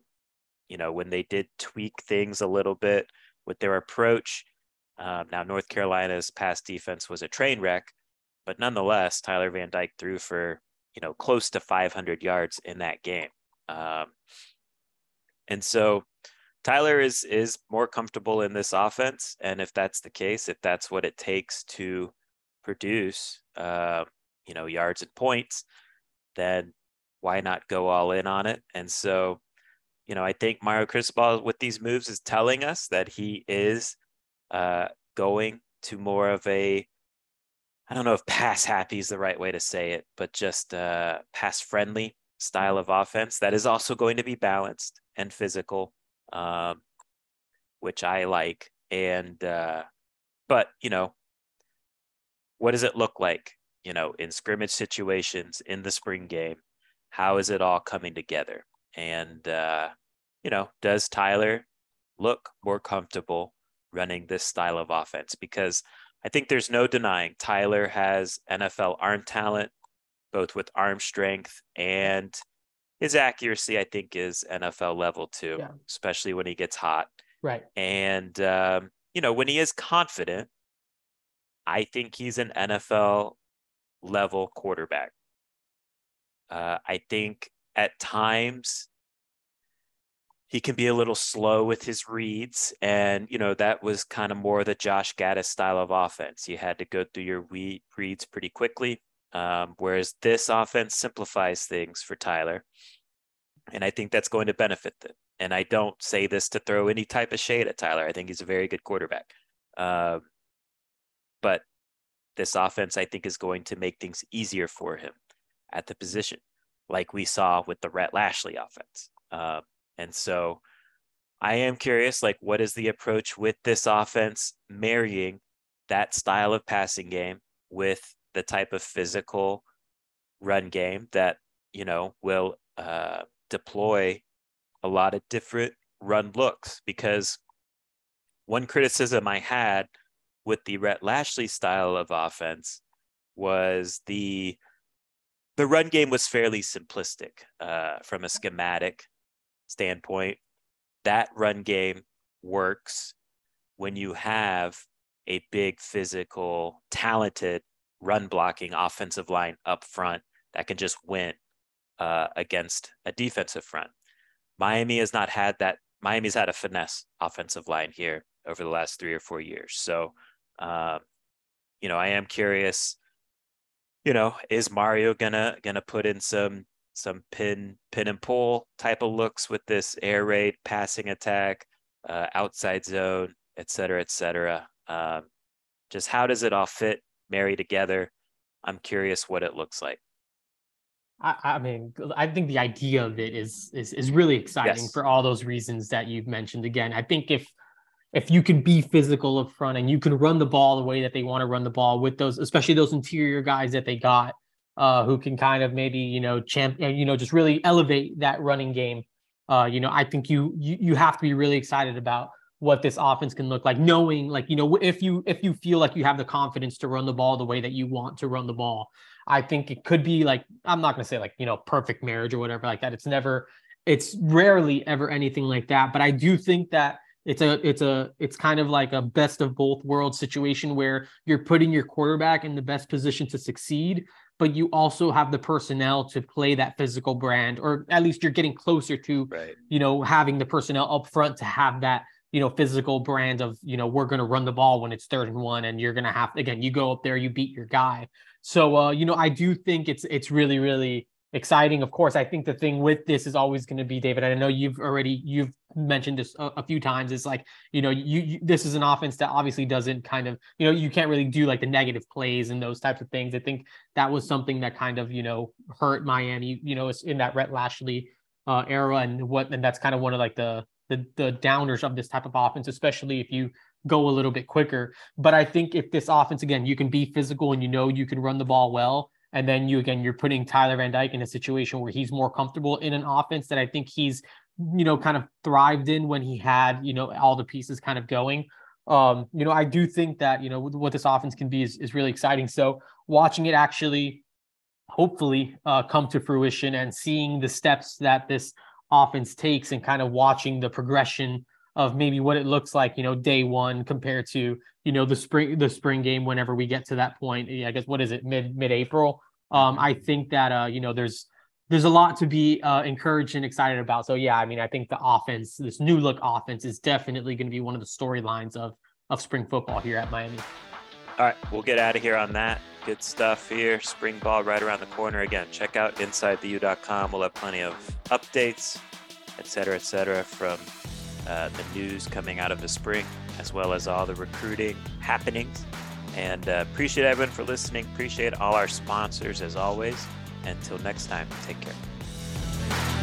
you know, when they did tweak things a little bit with their approach. Um, now, North Carolina's pass defense was a train wreck, but nonetheless, Tyler Van Dyke threw for, you know, close to 500 yards in that game. Um, and so Tyler is is more comfortable in this offense, and if that's the case, if that's what it takes to produce, uh, you know, yards and points, then why not go all in on it? And so you know, I think Mario Cristobal with these moves is telling us that he is uh, going to more of a, I don't know if pass happy is the right way to say it, but just uh, pass friendly style of offense that is also going to be balanced and physical, um, which I like. And, uh, but, you know, what does it look like, you know, in scrimmage situations in the spring game? How is it all coming together? And, uh, you know, does Tyler look more comfortable running this style of offense? Because I think there's no denying Tyler has NFL arm talent, both with arm strength and his accuracy, I think, is NFL level too, yeah. especially when he gets hot. Right. And, um, you know, when he is confident, I think he's an NFL level quarterback. Uh, I think at times he can be a little slow with his reads. And, you know, that was kind of more the Josh Gattis style of offense. You had to go through your reads pretty quickly. Um, whereas this offense simplifies things for Tyler. And I think that's going to benefit them. And I don't say this to throw any type of shade at Tyler. I think he's a very good quarterback. Uh, but this offense, I think, is going to make things easier for him at the position, like we saw with the Rhett Lashlee offense. Uh, and so I am curious, like, what is the approach with this offense marrying that style of passing game with the type of physical run game that, you know, will uh, deploy a lot of different run looks? Because one criticism I had with the Rhett Lashlee style of offense was the the run game was fairly simplistic uh, from a schematic standpoint, that run game works when you have a big physical, talented run blocking offensive line up front that can just win uh, against a defensive front. Miami has not had that. Miami's had a finesse offensive line here over the last three or four years. So, um, you know, I am curious. You know, is Mario gonna gonna put in some some pin pin and pull type of looks with this air raid passing attack, uh, outside zone, et cetera, et cetera. Um, just how does it all fit, marry together? I'm curious what it looks like. I, I mean, I think the idea of it is is is really exciting yes. for all those reasons that you've mentioned. Again, I think if if you can be physical up front and you can run the ball the way that they want to run the ball with those, especially those interior guys that they got, uh, who can kind of maybe you know champ, uh, you know, just really elevate that running game. uh, you know, I think you, you you have to be really excited about what this offense can look like, knowing like you know if you if you feel like you have the confidence to run the ball the way that you want to run the ball, I think it could be like I'm not to say like you know perfect marriage or whatever like that. It's never, it's rarely ever anything like that. But I do think that it's a it's a it's kind of like a best of both worlds situation where you're putting your quarterback in the best position to succeed but you also have the personnel to play that physical brand or at least you're getting closer to right. you know having the personnel up front to have that you know physical brand of you know we're going to run the ball when it's third and one and you're going to have again you go up there you beat your guy so uh you know i do think it's it's really really exciting. Of course, I think the thing with this is always going to be David. I know you've already you've mentioned this a, a few times. It's like you know you, you, this is an offense that obviously doesn't kind of you know you can't really do like the negative plays and those types of things. I think that was something that kind of you know hurt Miami. You know, in that Rhett Lashlee uh, era and what and that's kind of one of like the the the downers of this type of offense, especially if you go a little bit quicker. But I think if this offense again, you can be physical and you know you can run the ball well and then you again, you're putting Tyler Van Dyke in a situation where he's more comfortable in an offense that I think he's, you know, kind of thrived in when he had, you know, all the pieces kind of going. Um, you know, I do think that, you know, what this offense can be is, is really exciting. So watching it actually hopefully uh, come to fruition and seeing the steps that this offense takes and kind of watching the progression of maybe what it looks like, you know, day one compared to, you know, the spring the spring game whenever we get to that point. I guess what is it, mid mid April? Um, I think that uh, you know, there's there's a lot to be uh, encouraged and excited about. So yeah, I mean, I think the offense, this new look offense, is definitely going to be one of the storylines of of spring football here at Miami. All right, we'll get out of here on that. Good stuff here. Spring ball right around the corner. Again, check out InsideTheU.com. We'll have plenty of updates, et cetera, et cetera, from uh, the news coming out of the spring, as well as all the recruiting happenings. And uh, appreciate everyone for listening. Appreciate all our sponsors as always. Until next time, take care.